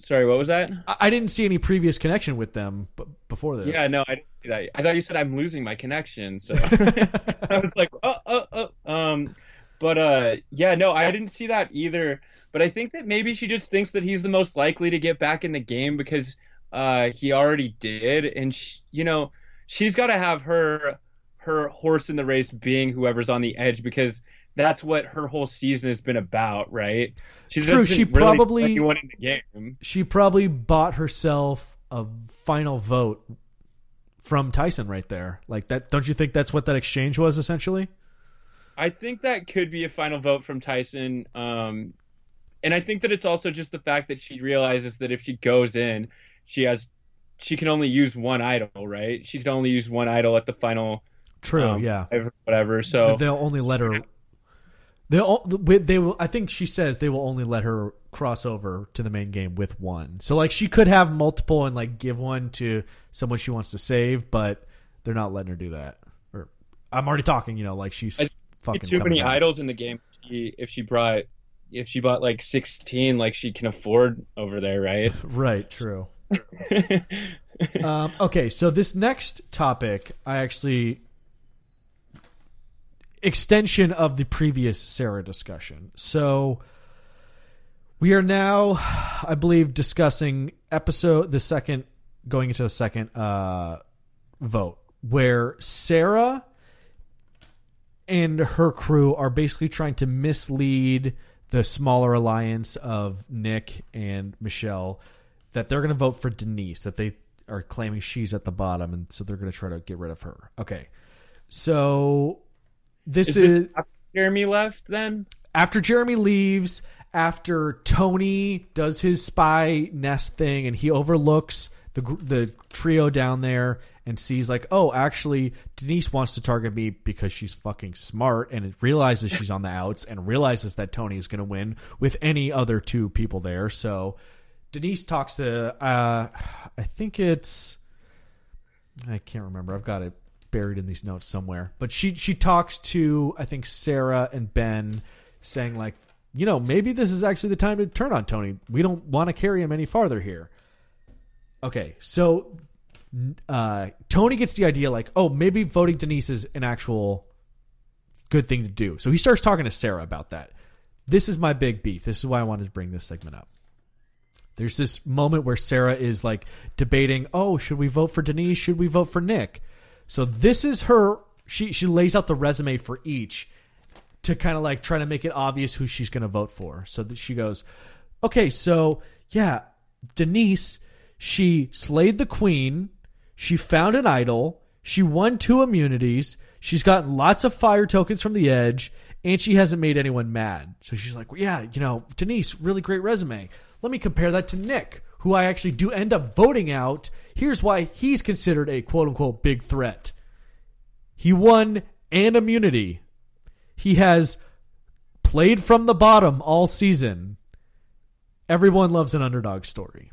Sorry, what was that? I I didn't see any previous connection with them b- before this. Yeah, no, I didn't see that. I thought you said I'm losing my connection, so I was like, oh, oh, oh. Um, but uh, yeah, no, I didn't see that either. But I think that maybe she just thinks that he's the most likely to get back in the game because uh, he already did, and sh you know, she's got to have her her horse in the race being whoever's on the edge because that's what her whole season has been about, right? She True, she really probably- anyone in the game. she probably bought herself a final vote from Tyson right there. Like that don't you think that's what that exchange was essentially? I think that could be a final vote from Tyson. Um, and I think that it's also just the fact that she realizes that if she goes in, she has she can only use one idol, right? She can only use one idol at the final True, um, yeah. whatever- whatever. So they'll only let her they'll they will I think she says they will only let her cross over to the main game with one. So like she could have multiple and like give one to someone she wants to save, but they're not letting her do that. Or I'm already talking, you know, like she's I fucking too many back. idols in the game. If she, if she brought if she bought like 16 like she can afford over there, right? Right, true. um, okay, so this next topic, I actually extension of the previous Sarah discussion. So we are now, I believe, discussing episode the second, going into the second uh, vote, where Sarah and her crew are basically trying to mislead the smaller alliance of Nick and Michelle that they're going to vote for Denise, that they are claiming she's at the bottom, and so they're going to try to get rid of her. Okay. So this Is is, this after Jeremy left then? after Jeremy leaves, after Tony does his spy nest thing, and he overlooks the the trio down there and sees like, oh, actually, Denise wants to target me because she's fucking smart, and realizes she's on the outs, and realizes that Tony is going to win with any other two people there. So Denise talks to, uh, I think it's, I can't remember. I've got it buried in these notes somewhere. But she she talks to I think Sarah and Ben, saying like, you know, maybe this is actually the time to turn on Tony. We don't want to carry him any farther here. Okay, so uh, Tony gets the idea like, oh, maybe voting Denise is an actual good thing to do. So he starts talking to Sarah about that. This is my big beef. This is why I wanted to bring this segment up. There's this moment where Sarah is like debating, oh, should we vote for Denise? Should we vote for Nick? So this is her. She she lays out the resume for each to kind of like try to make it obvious who she's going to vote for. So that she goes, okay, so yeah, Denise, she slayed the queen. She found an idol. She won two immunities. She's gotten lots of fire tokens from the edge, and she hasn't made anyone mad. So she's like, well, yeah, you know, Denise, really great resume. Let me compare that to Nick, who I actually do end up voting out. Here's why he's considered a quote unquote big threat. He won an immunity. He has played from the bottom all season. Everyone loves an underdog story.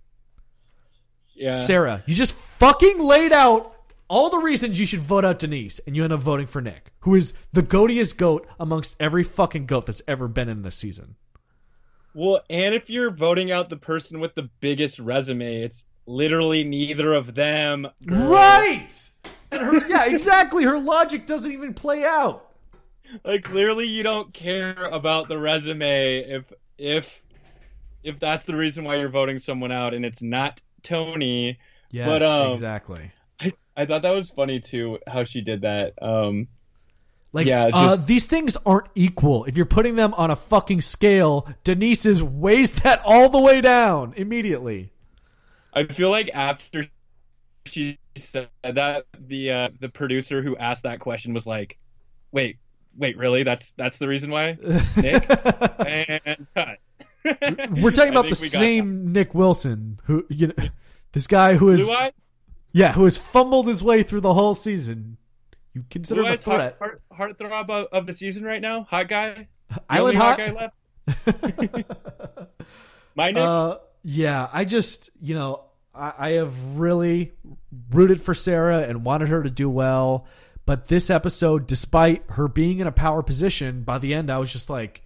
Yeah. Sarah, you just fucking laid out all the reasons you should vote out Denise, and you end up voting for Nick, who is the goatiest goat amongst every fucking goat that's ever been in this season. Well, and if you're voting out the person with the biggest resume, it's literally neither of them. girl. Right! And her, yeah, exactly. Her logic doesn't even play out. Like clearly you don't care about the resume if if if that's the reason why you're voting someone out and it's not Tony. Yes, But, um, exactly. I, I thought that was funny too how she did that. Um Like, yeah, uh, these things aren't equal. If you're putting them on a fucking scale, Denise's weighs that all the way down immediately. I feel like after she said that the uh, the producer who asked that question was like, "Wait, wait, really? That's that's the reason why?" Nick and cut. We're talking about the think we got same Nick Wilson, who you know, this guy who is yeah, who has fumbled his way through the whole season. You consider Blue him a Eye's heart, threat. heart, heartthrob of, of the season right now. Hot guy. The Island only hot. guy left. My Nick. Uh, yeah, I just you know I, I have really rooted for Sarah and wanted her to do well, but this episode, despite her being in a power position, by the end I was just like,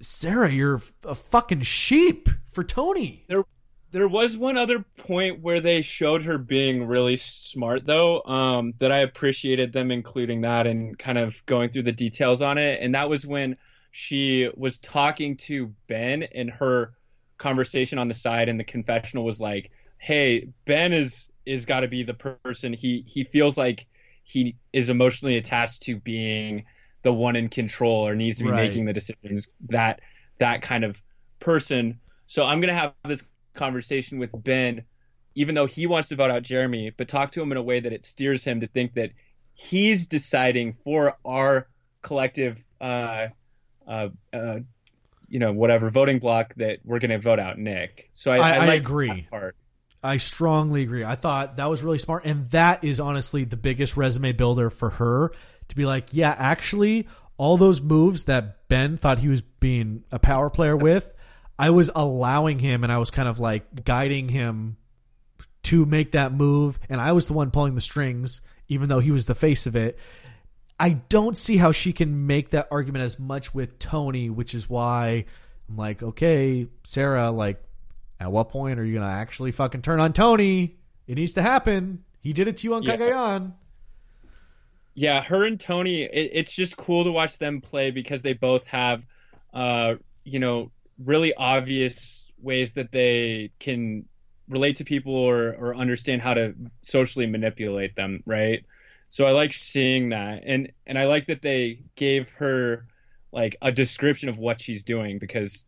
Sarah, you're a fucking sheep for Tony. there there was one other point where they showed her being really smart though um that i appreciated them including that and kind of going through the details on it and that was when she was talking to ben and her conversation on the side and the confessional was like hey ben is is got to be the person he he feels like he is emotionally attached to being the one in control or needs to be Right. making the decisions that that kind of person so i'm going to have this conversation with Ben, even though he wants to vote out Jeremy, but talk to him in a way that it steers him to think that he's deciding for our collective, uh, uh, uh, you know, whatever voting block that we're going to vote out Nick. So I, I- I like agree. I strongly agree. I thought that was really smart. And that is honestly the biggest resume builder for her to be like, yeah, actually, all those moves that Ben thought he was being a power player with, I was allowing him and I was kind of like guiding him to make that move. And I was the one pulling the strings, even though he was the face of it. I don't see how she can make that argument as much with Tony, which is why I'm like, okay, Sarah, like, at what point are you gonna actually fucking turn on Tony? It needs to happen. He did it to you on Yeah. Cagayan. Yeah, her and Tony, it, it's just cool to watch them play because they both have, uh, you know, really obvious ways that they can relate to people or, or understand how to socially manipulate them, right? So I like seeing that, and and I like that they gave her like a description of what she's doing because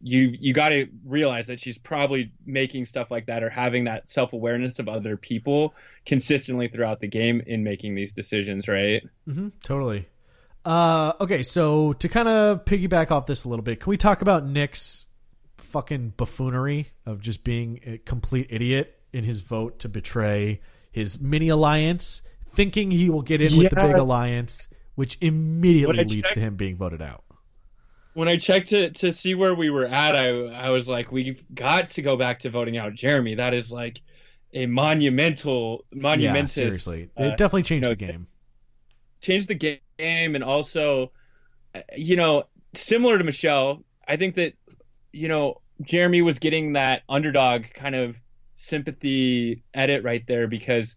you you got to realize that she's probably making stuff like that or having that self awareness of other people consistently throughout the game in making these decisions, right? Mm-hmm, totally. Uh, okay, so to kind of piggyback off this a little bit, can we talk about Nick's fucking buffoonery of just being a complete idiot in his vote to betray his mini alliance, thinking he will get in with the big alliance, which immediately leads checked- to him being voted out. when I checked to to see where we were at, I I was like, we've got to go back to voting out Jeremy. That is like a monumental, monumentous. yeah, seriously, uh, it definitely changed you the game. Changed the game, and also, uh, you know, similar to Michelle, I think that you know Jeremy was getting that underdog kind of sympathy edit right there because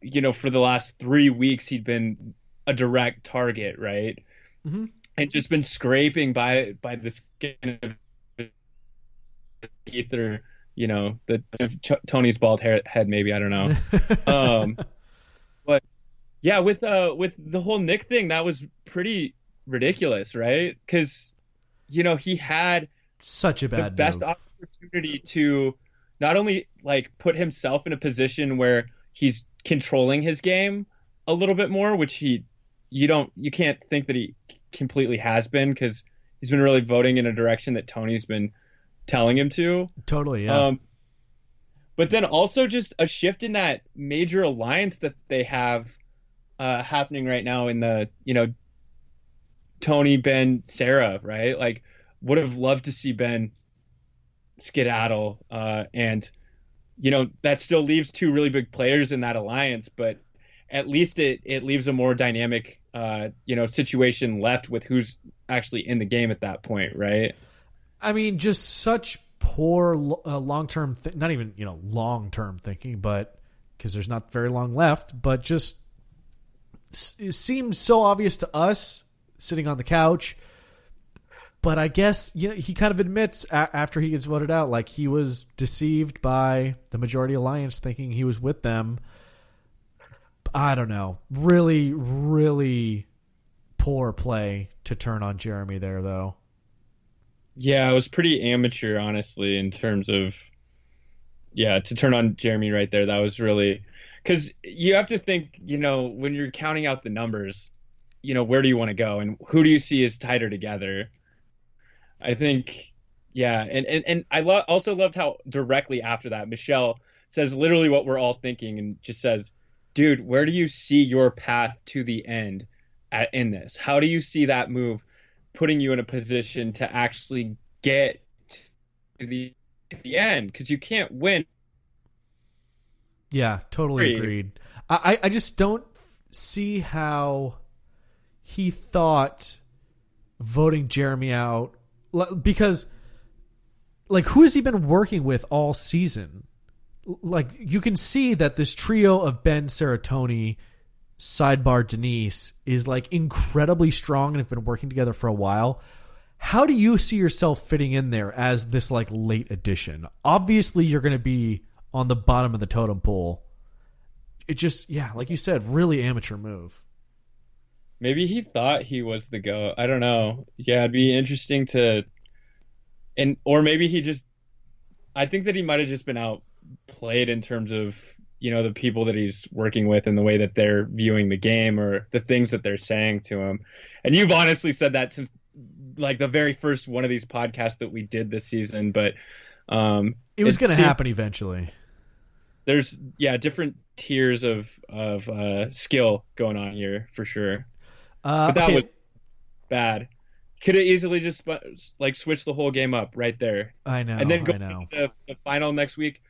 you know for the last three weeks he'd been a direct target, right? Mhm. and just been scraping by by the skin of ether, you know, the Tony's bald hair, head, maybe I don't know. um, but yeah, with uh with the whole Nick thing, that was pretty ridiculous, right? Because you know he had Such a the bad best move. opportunity to not only like put himself in a position where he's controlling his game a little bit more, which he you don't you can't think that he completely has been because he's been really voting in a direction that Tony's been telling him to. Totally, yeah. Um, but then also just a shift in that major alliance that they have uh, happening right now in the you know Tony Ben Sarah right like would have loved to see Ben skedaddle uh, and you know that still leaves two really big players in that alliance but at least it it leaves a more dynamic uh, you know situation left with who's actually in the game at that point right I mean, just such poor uh, long term, th- not even you know long term thinking, but because there's not very long left, but just it seems so obvious to us sitting on the couch. But I guess you know he kind of admits a- after he gets voted out, like he was deceived by the majority alliance, thinking he was with them. I don't know. Really, really poor play to turn on Jeremy there, though. Yeah, it was pretty amateur, honestly, in terms of yeah, to turn on Jeremy right there. That was really because you have to think, you know, when you're counting out the numbers, you know, where do you want to go and who do you see is tighter together? I think, yeah, and and and I lo- also loved how directly after that Michelle says literally what we're all thinking and just says, "Dude, where do you see your path to the end at, in this? How do you see that move putting you in a position to actually get to the to the end? Because you can't win Yeah, totally Agreed. agreed. I, I just don't see how he thought voting Jeremy out because like who has he been working with all season? Like you can see that this trio of Ben Sarah Tony, sidebar Denise is like incredibly strong and have been working together for a while. How do you see yourself fitting in there as this like late addition? Obviously, you're going to be on the bottom of the totem pole. It just, yeah, like you said, really amateur move. Maybe he thought he was the go. I don't know. Yeah, it'd be interesting to, and or maybe he just. I think that he might have just been outplayed in terms of you know the people that he's working with and the way that they're viewing the game or the things that they're saying to him. And you've honestly said that since like the very first one of these podcasts that we did this season, but um, It was going to happen eventually. There's yeah different tiers of of uh, skill going on here for sure. Uh, But that okay. was bad. Could have easily just like switched the whole game up right there, I know. and then go I know. to the, the final next week.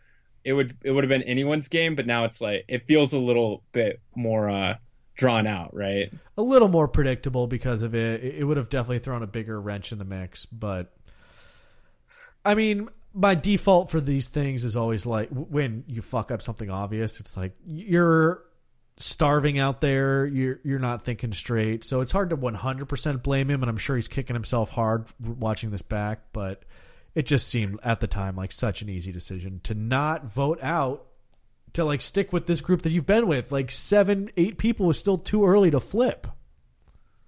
It would it would have been anyone's game, but now it's like it feels a little bit more uh, drawn out, right? A little more predictable because of. It it would have definitely thrown a bigger wrench in the mix. But, I mean, my default for these things is always like when you fuck up something obvious, it's like you're starving out there. You're you're not thinking straight. So it's hard to 100% blame him, and I'm sure he's kicking himself hard watching this back. But it just seemed at the time like such an easy decision to not vote out to like stick with this group that you've been with. Like seven, eight people was still too early to flip.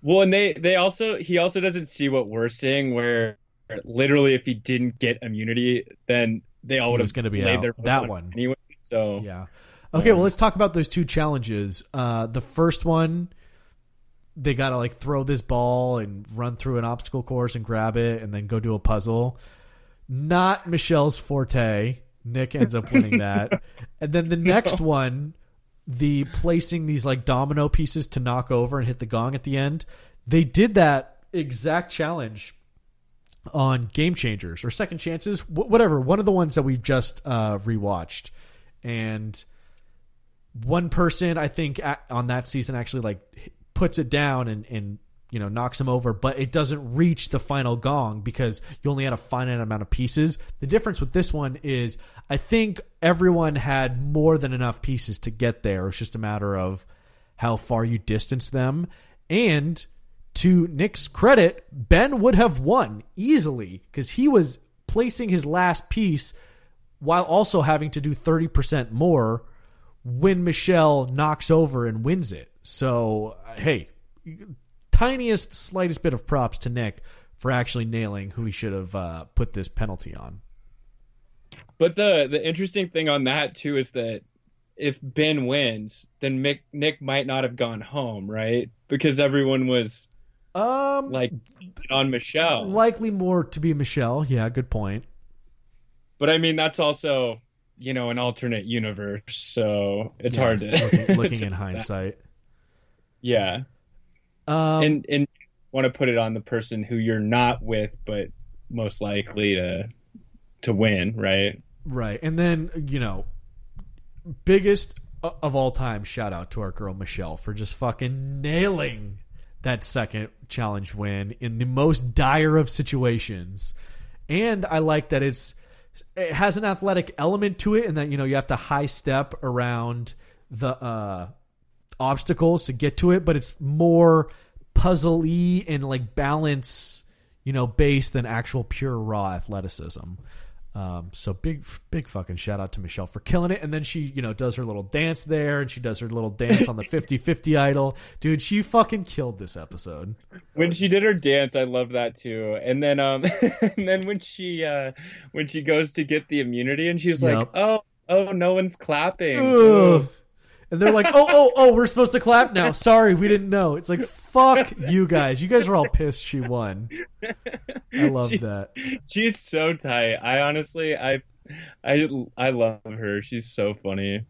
Well, and they they also he also doesn't see what we're seeing, where literally if he didn't get immunity, then they all would have gonna be laid out. their That one. anyway. So Yeah. Okay, well, let's talk about those two challenges. Uh, the first one, they got to like throw this ball and run through an obstacle course and grab it and then go do a puzzle. Not Michelle's forte. Nick ends up winning that. and then the next one, the placing these like domino pieces to knock over and hit the gong at the end. They did that exact challenge on Game Changers or Second Chances, whatever. One of the ones that we've just uh, rewatched, and one person I think on that season actually like puts it down and and you know knocks him over, but it doesn't reach the final gong because you only had a finite amount of pieces. The difference with this one is I think everyone had more than enough pieces to get there. It's just a matter of how far you distance them and to Nick's credit, Ben would have won easily because he was placing his last piece while also having to do 30% more when Michelle knocks over and wins it. So, hey, tiniest, slightest bit of props to Nick for actually nailing who he should have uh, put this penalty on. But the the interesting thing on that too is that if Ben wins, then Mick, Nick might not have gone home, right? Because everyone was Um, like on Michelle. likely more to be Michelle. Yeah, good point. But I mean, that's also you know an alternate universe, so it's Yeah, hard to looking, looking to in that. hindsight. Yeah, Um, and and want to put it on the person who you're not with, but most likely to to win, right? Right. And then, you know, biggest of all time shout out to our girl Michelle for just fucking nailing that second challenge win in the most dire of situations. And I like that it's it has an athletic element to it and that you know you have to high step around the uh obstacles to get to it, but it's more puzzle-y and like balance, you know, based than actual pure raw athleticism. Um, so big, big fucking shout out to Michelle for killing it. And then she, you know, does her little dance there and she does her little dance on the 50 50 idol. Dude, she fucking killed this episode. when she did her dance i love that too and then um and then when she uh when she goes to get the immunity and she's Yep. like oh oh no one's clapping Ugh. And they're like, oh, oh, oh, we're supposed to clap now. Sorry, we didn't know. It's like, fuck you guys. You guys are all pissed she won. I love She- that. she's so tight i honestly i i i love her she's so funny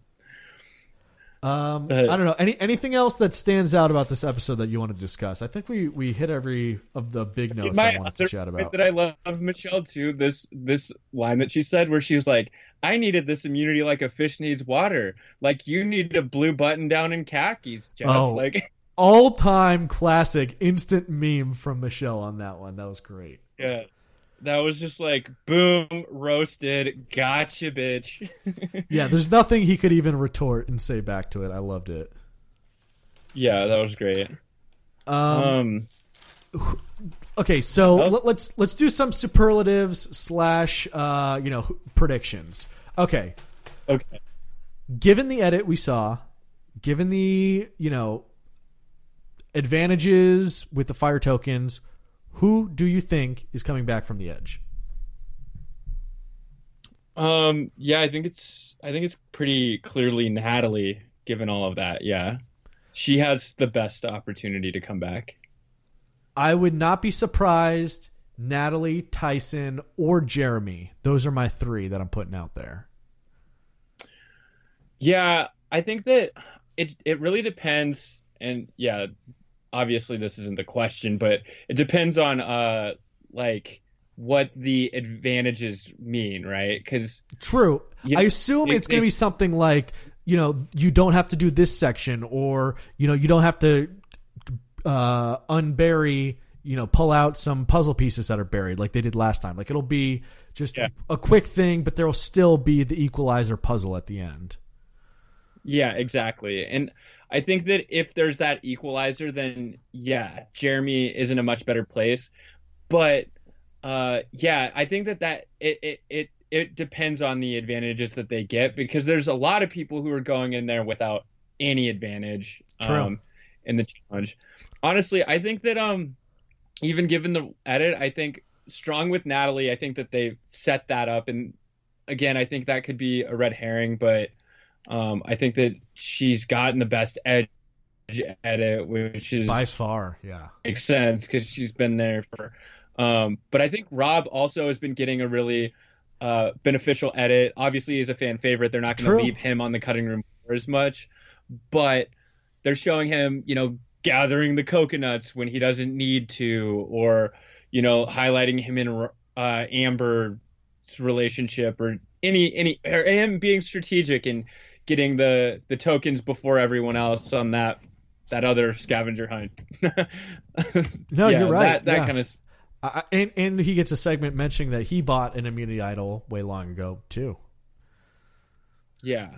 Um, I don't know. Any anything else that stands out about this episode that you want to discuss? I think we we hit every of the big notes My I wanted to chat about. that i love michelle too this this line that she said where she was like i needed this immunity like a fish needs water like you need a blue button down in khakis Jeff. Oh. like All time classic instant meme from Michelle on that one. That was great. Yeah. That was just like boom, roasted, gotcha, bitch. Yeah, there's nothing he could even retort and say back to it. I loved it. yeah, that was great. Um, Um, okay, so let's let's do some superlatives slash uh, you know predictions. Okay, okay. given the edit we saw, given the you know advantages with the fire tokens, who do you think is coming back from the edge? Um, yeah, I think it's I think it's pretty clearly Natalie, given all of that. Yeah, she has the best opportunity to come back. I would not be surprised. Natalie, Tyson, or Jeremy. Those are my three that I'm putting out there. Yeah, I think that it it really depends, and yeah, obviously this isn't the question, but it depends on uh like what the advantages mean, right? Because True. Yeah, I assume if- it's going to be something like, you know, you don't have to do this section, or you know, you don't have to uh, unbury, you know, pull out some puzzle pieces that are buried, like they did last time. Like it'll be just Yeah. a quick thing, but there will still be the equalizer puzzle at the end. Yeah, exactly. And I think that if there's that equalizer, then yeah, Jeremy is in a much better place. But uh, yeah, I think that that it, it it it depends on the advantages that they get because there's a lot of people who are going in there without any advantage True. um, in the challenge. Honestly, I think that um even given the edit, I think strong with Natalie. I think that they've set that up, and again, I think that could be a red herring, but um, I think that she's gotten the best edge edit, which is By far, yeah. makes sense because she's been there for. Um, but I think Rob also has been getting a really uh, beneficial edit. Obviously, he's a fan favorite. They're not going to leave him on the cutting room floor as much, but they're showing him, you know, gathering the coconuts when he doesn't need to, or you know, highlighting him in uh, Amber's relationship, or any any or him being strategic and getting the the tokens before everyone else on that that other scavenger hunt. No, Yeah, you're right. That, that yeah. kind of I- and and he gets a segment mentioning that he bought an immunity idol way long ago too. yeah.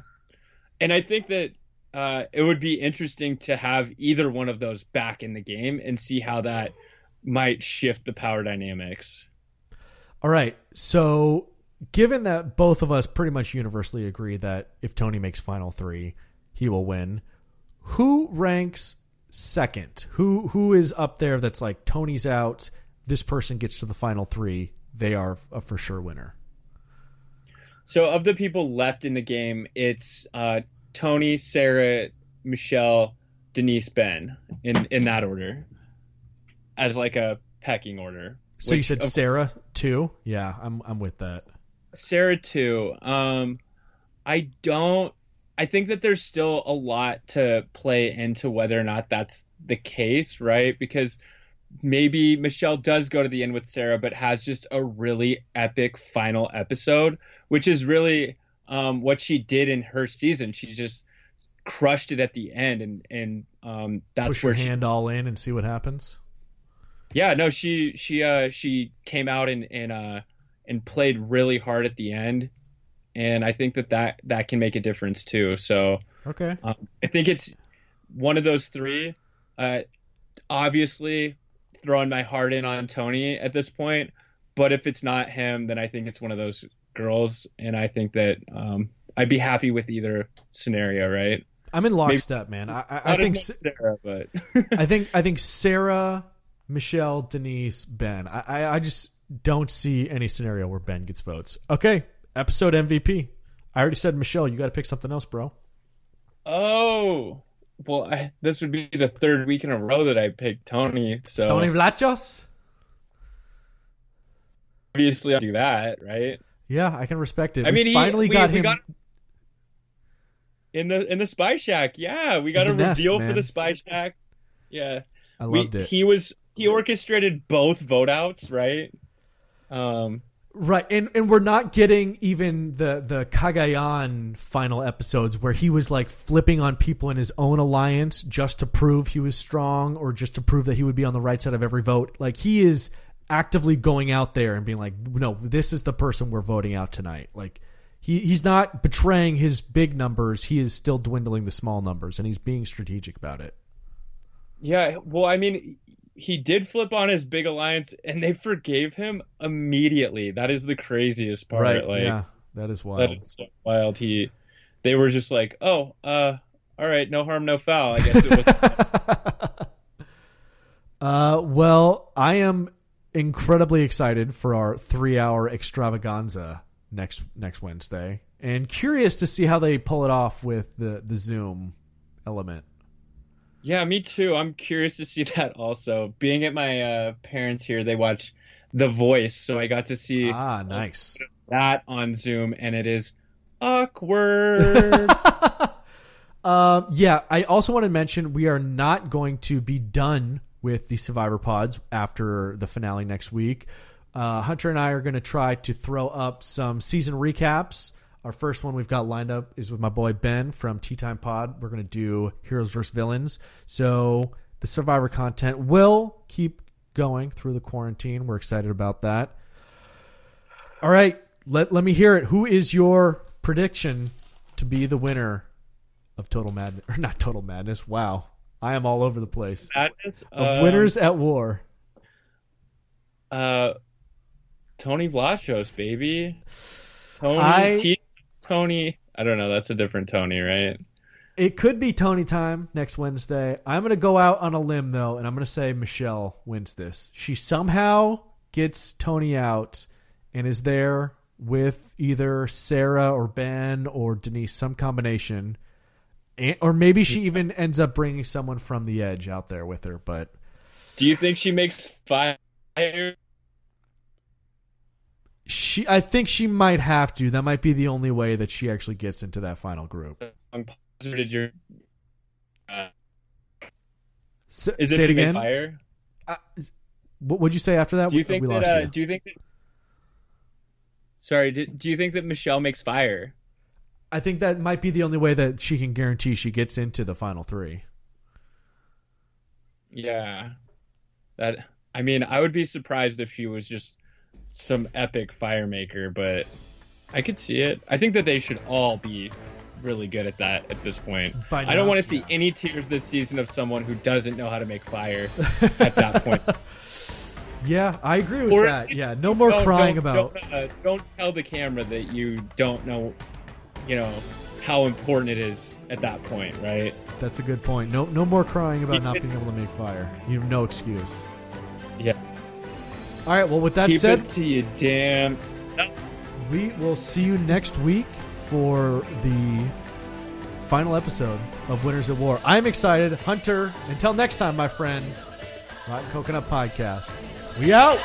And I think that uh, it would be interesting to have either one of those back in the game and see how that might shift the power dynamics. All right. So, given that both of us pretty much universally agree that if Tony makes final 3, he will win, who ranks second? Who who is up there that's like Tony's out, this person gets to the final 3, they are a for sure winner. So of the people left in the game, it's uh, Tony, Sarah, Michelle, Denise, Ben in in that order, as like a pecking order. So you said Sarah too? Yeah, I'm I'm with that. Sarah too. Um, I don't. I think that there's still a lot to play into whether or not that's the case, right? Because maybe Michelle does go to the end with Sarah, but has just a really epic final episode, which is really um, what she did in her season. She just crushed it at the end, and and um, that's Push where your she hand all in and see what happens. yeah, no, she she uh she came out and and uh and played really hard at the end, and I think that that that can make a difference too. So Okay. um, I think it's one of those three. Uh, obviously, throwing my heart in on Tony at this point, but if it's not him, then I think it's one of those girls, and I think that um I'd be happy with either scenario, right? I'm in lockstep, man. I, I, I think Sarah, but I think I think Sarah, Michelle, Denise, Ben. I, I, I just don't see any scenario where Ben gets votes. Okay, episode MVP. I already said Michelle. You got to pick something else, bro. Oh, well, I, this would be the third week in a row that I picked Tony. So Tony Vlachos. obviously, I'll do that, right? Yeah, I can respect it. I We mean, he, finally we, got we him. got in the in the Spy Shack. Yeah, we got a nest, reveal for the Spy Shack. Yeah, I loved it. He was he orchestrated both vote outs, right? Um, Right, and and we're not getting even the the Cagayan final episodes where he was like flipping on people in his own alliance just to prove he was strong or just to prove that he would be on the right side of every vote. Like he is actively going out there and being like, no, this is the person we're voting out tonight. Like he he's not betraying his big numbers. He is still dwindling the small numbers, and he's being strategic about it. yeah. Well, I mean, he did flip on his big alliance, and they forgave him immediately. That is the craziest part. right? Like, yeah, that is wild. is so wild. He, they were just like, oh, uh, all right, no harm, no foul. I guess it was. Uh, well, I am incredibly excited for our three-hour extravaganza next next Wednesday, and curious to see how they pull it off with the the Zoom element. yeah, me too. I'm curious to see that also. Being at my uh, parents here, they watch The Voice, so I got to see Ah, nice. that on Zoom, and it is awkward. Um, yeah, I also want to mention we are not going to be done with the Survivor Pods after the finale next week. Uh, Hunter and I are going to try to throw up some season recaps. Our first one we've got lined up is with my boy Ben from Tea Time Pod. We're going to do Heroes vs. Villains. So the Survivor content will keep going through the quarantine. We're excited about that. All right, let, let me hear it. Who is your prediction to be the winner of Total Madness? Or not Total Madness. Wow. I am all over the place. Madness, Of um, winners at war. Uh, Tony Vlachos, baby. Tony, I- T- Tony. I don't know. That's a different Tony, right? It could be Tony time next Wednesday. I'm going to go out on a limb though, and I'm going to say Michelle wins this. She somehow gets Tony out and is there with either Sarah or Ben or Denise, some combination, and, or maybe she even ends up bringing someone from the edge out there with her. But Do you think she makes fire? she, I think she might have to. That might be the only way that she actually gets into that final group. I'm positive. Did your uh, S- is say it again. fire? Uh, what would you say after that? Do you think we that? lost Uh, you. do you think that? Sorry. Do, do you think that Michelle makes fire? I think that might be the only way that she can guarantee she gets into the final three. Yeah. That. I mean, I would be surprised if she was just some epic fire maker, but I could see it. I think that they should all be really good at that at this point. By I don't want to see any tears this season of someone who doesn't know how to make fire at that point. Yeah, I agree with Or that. Yeah, no more don't- crying don't- about. Don't, uh, don't tell the camera that you don't know, you know, how important it is at that point, right? That's a good point. No, no more crying about not being able to make fire. You have no excuse. Yeah. All right. Well, with that Keep said, to you, damn. we will see you next week for the final episode of Winners at War. I'm excited, Hunter. Until next time, my friend. Rotten Coconut Podcast. We out.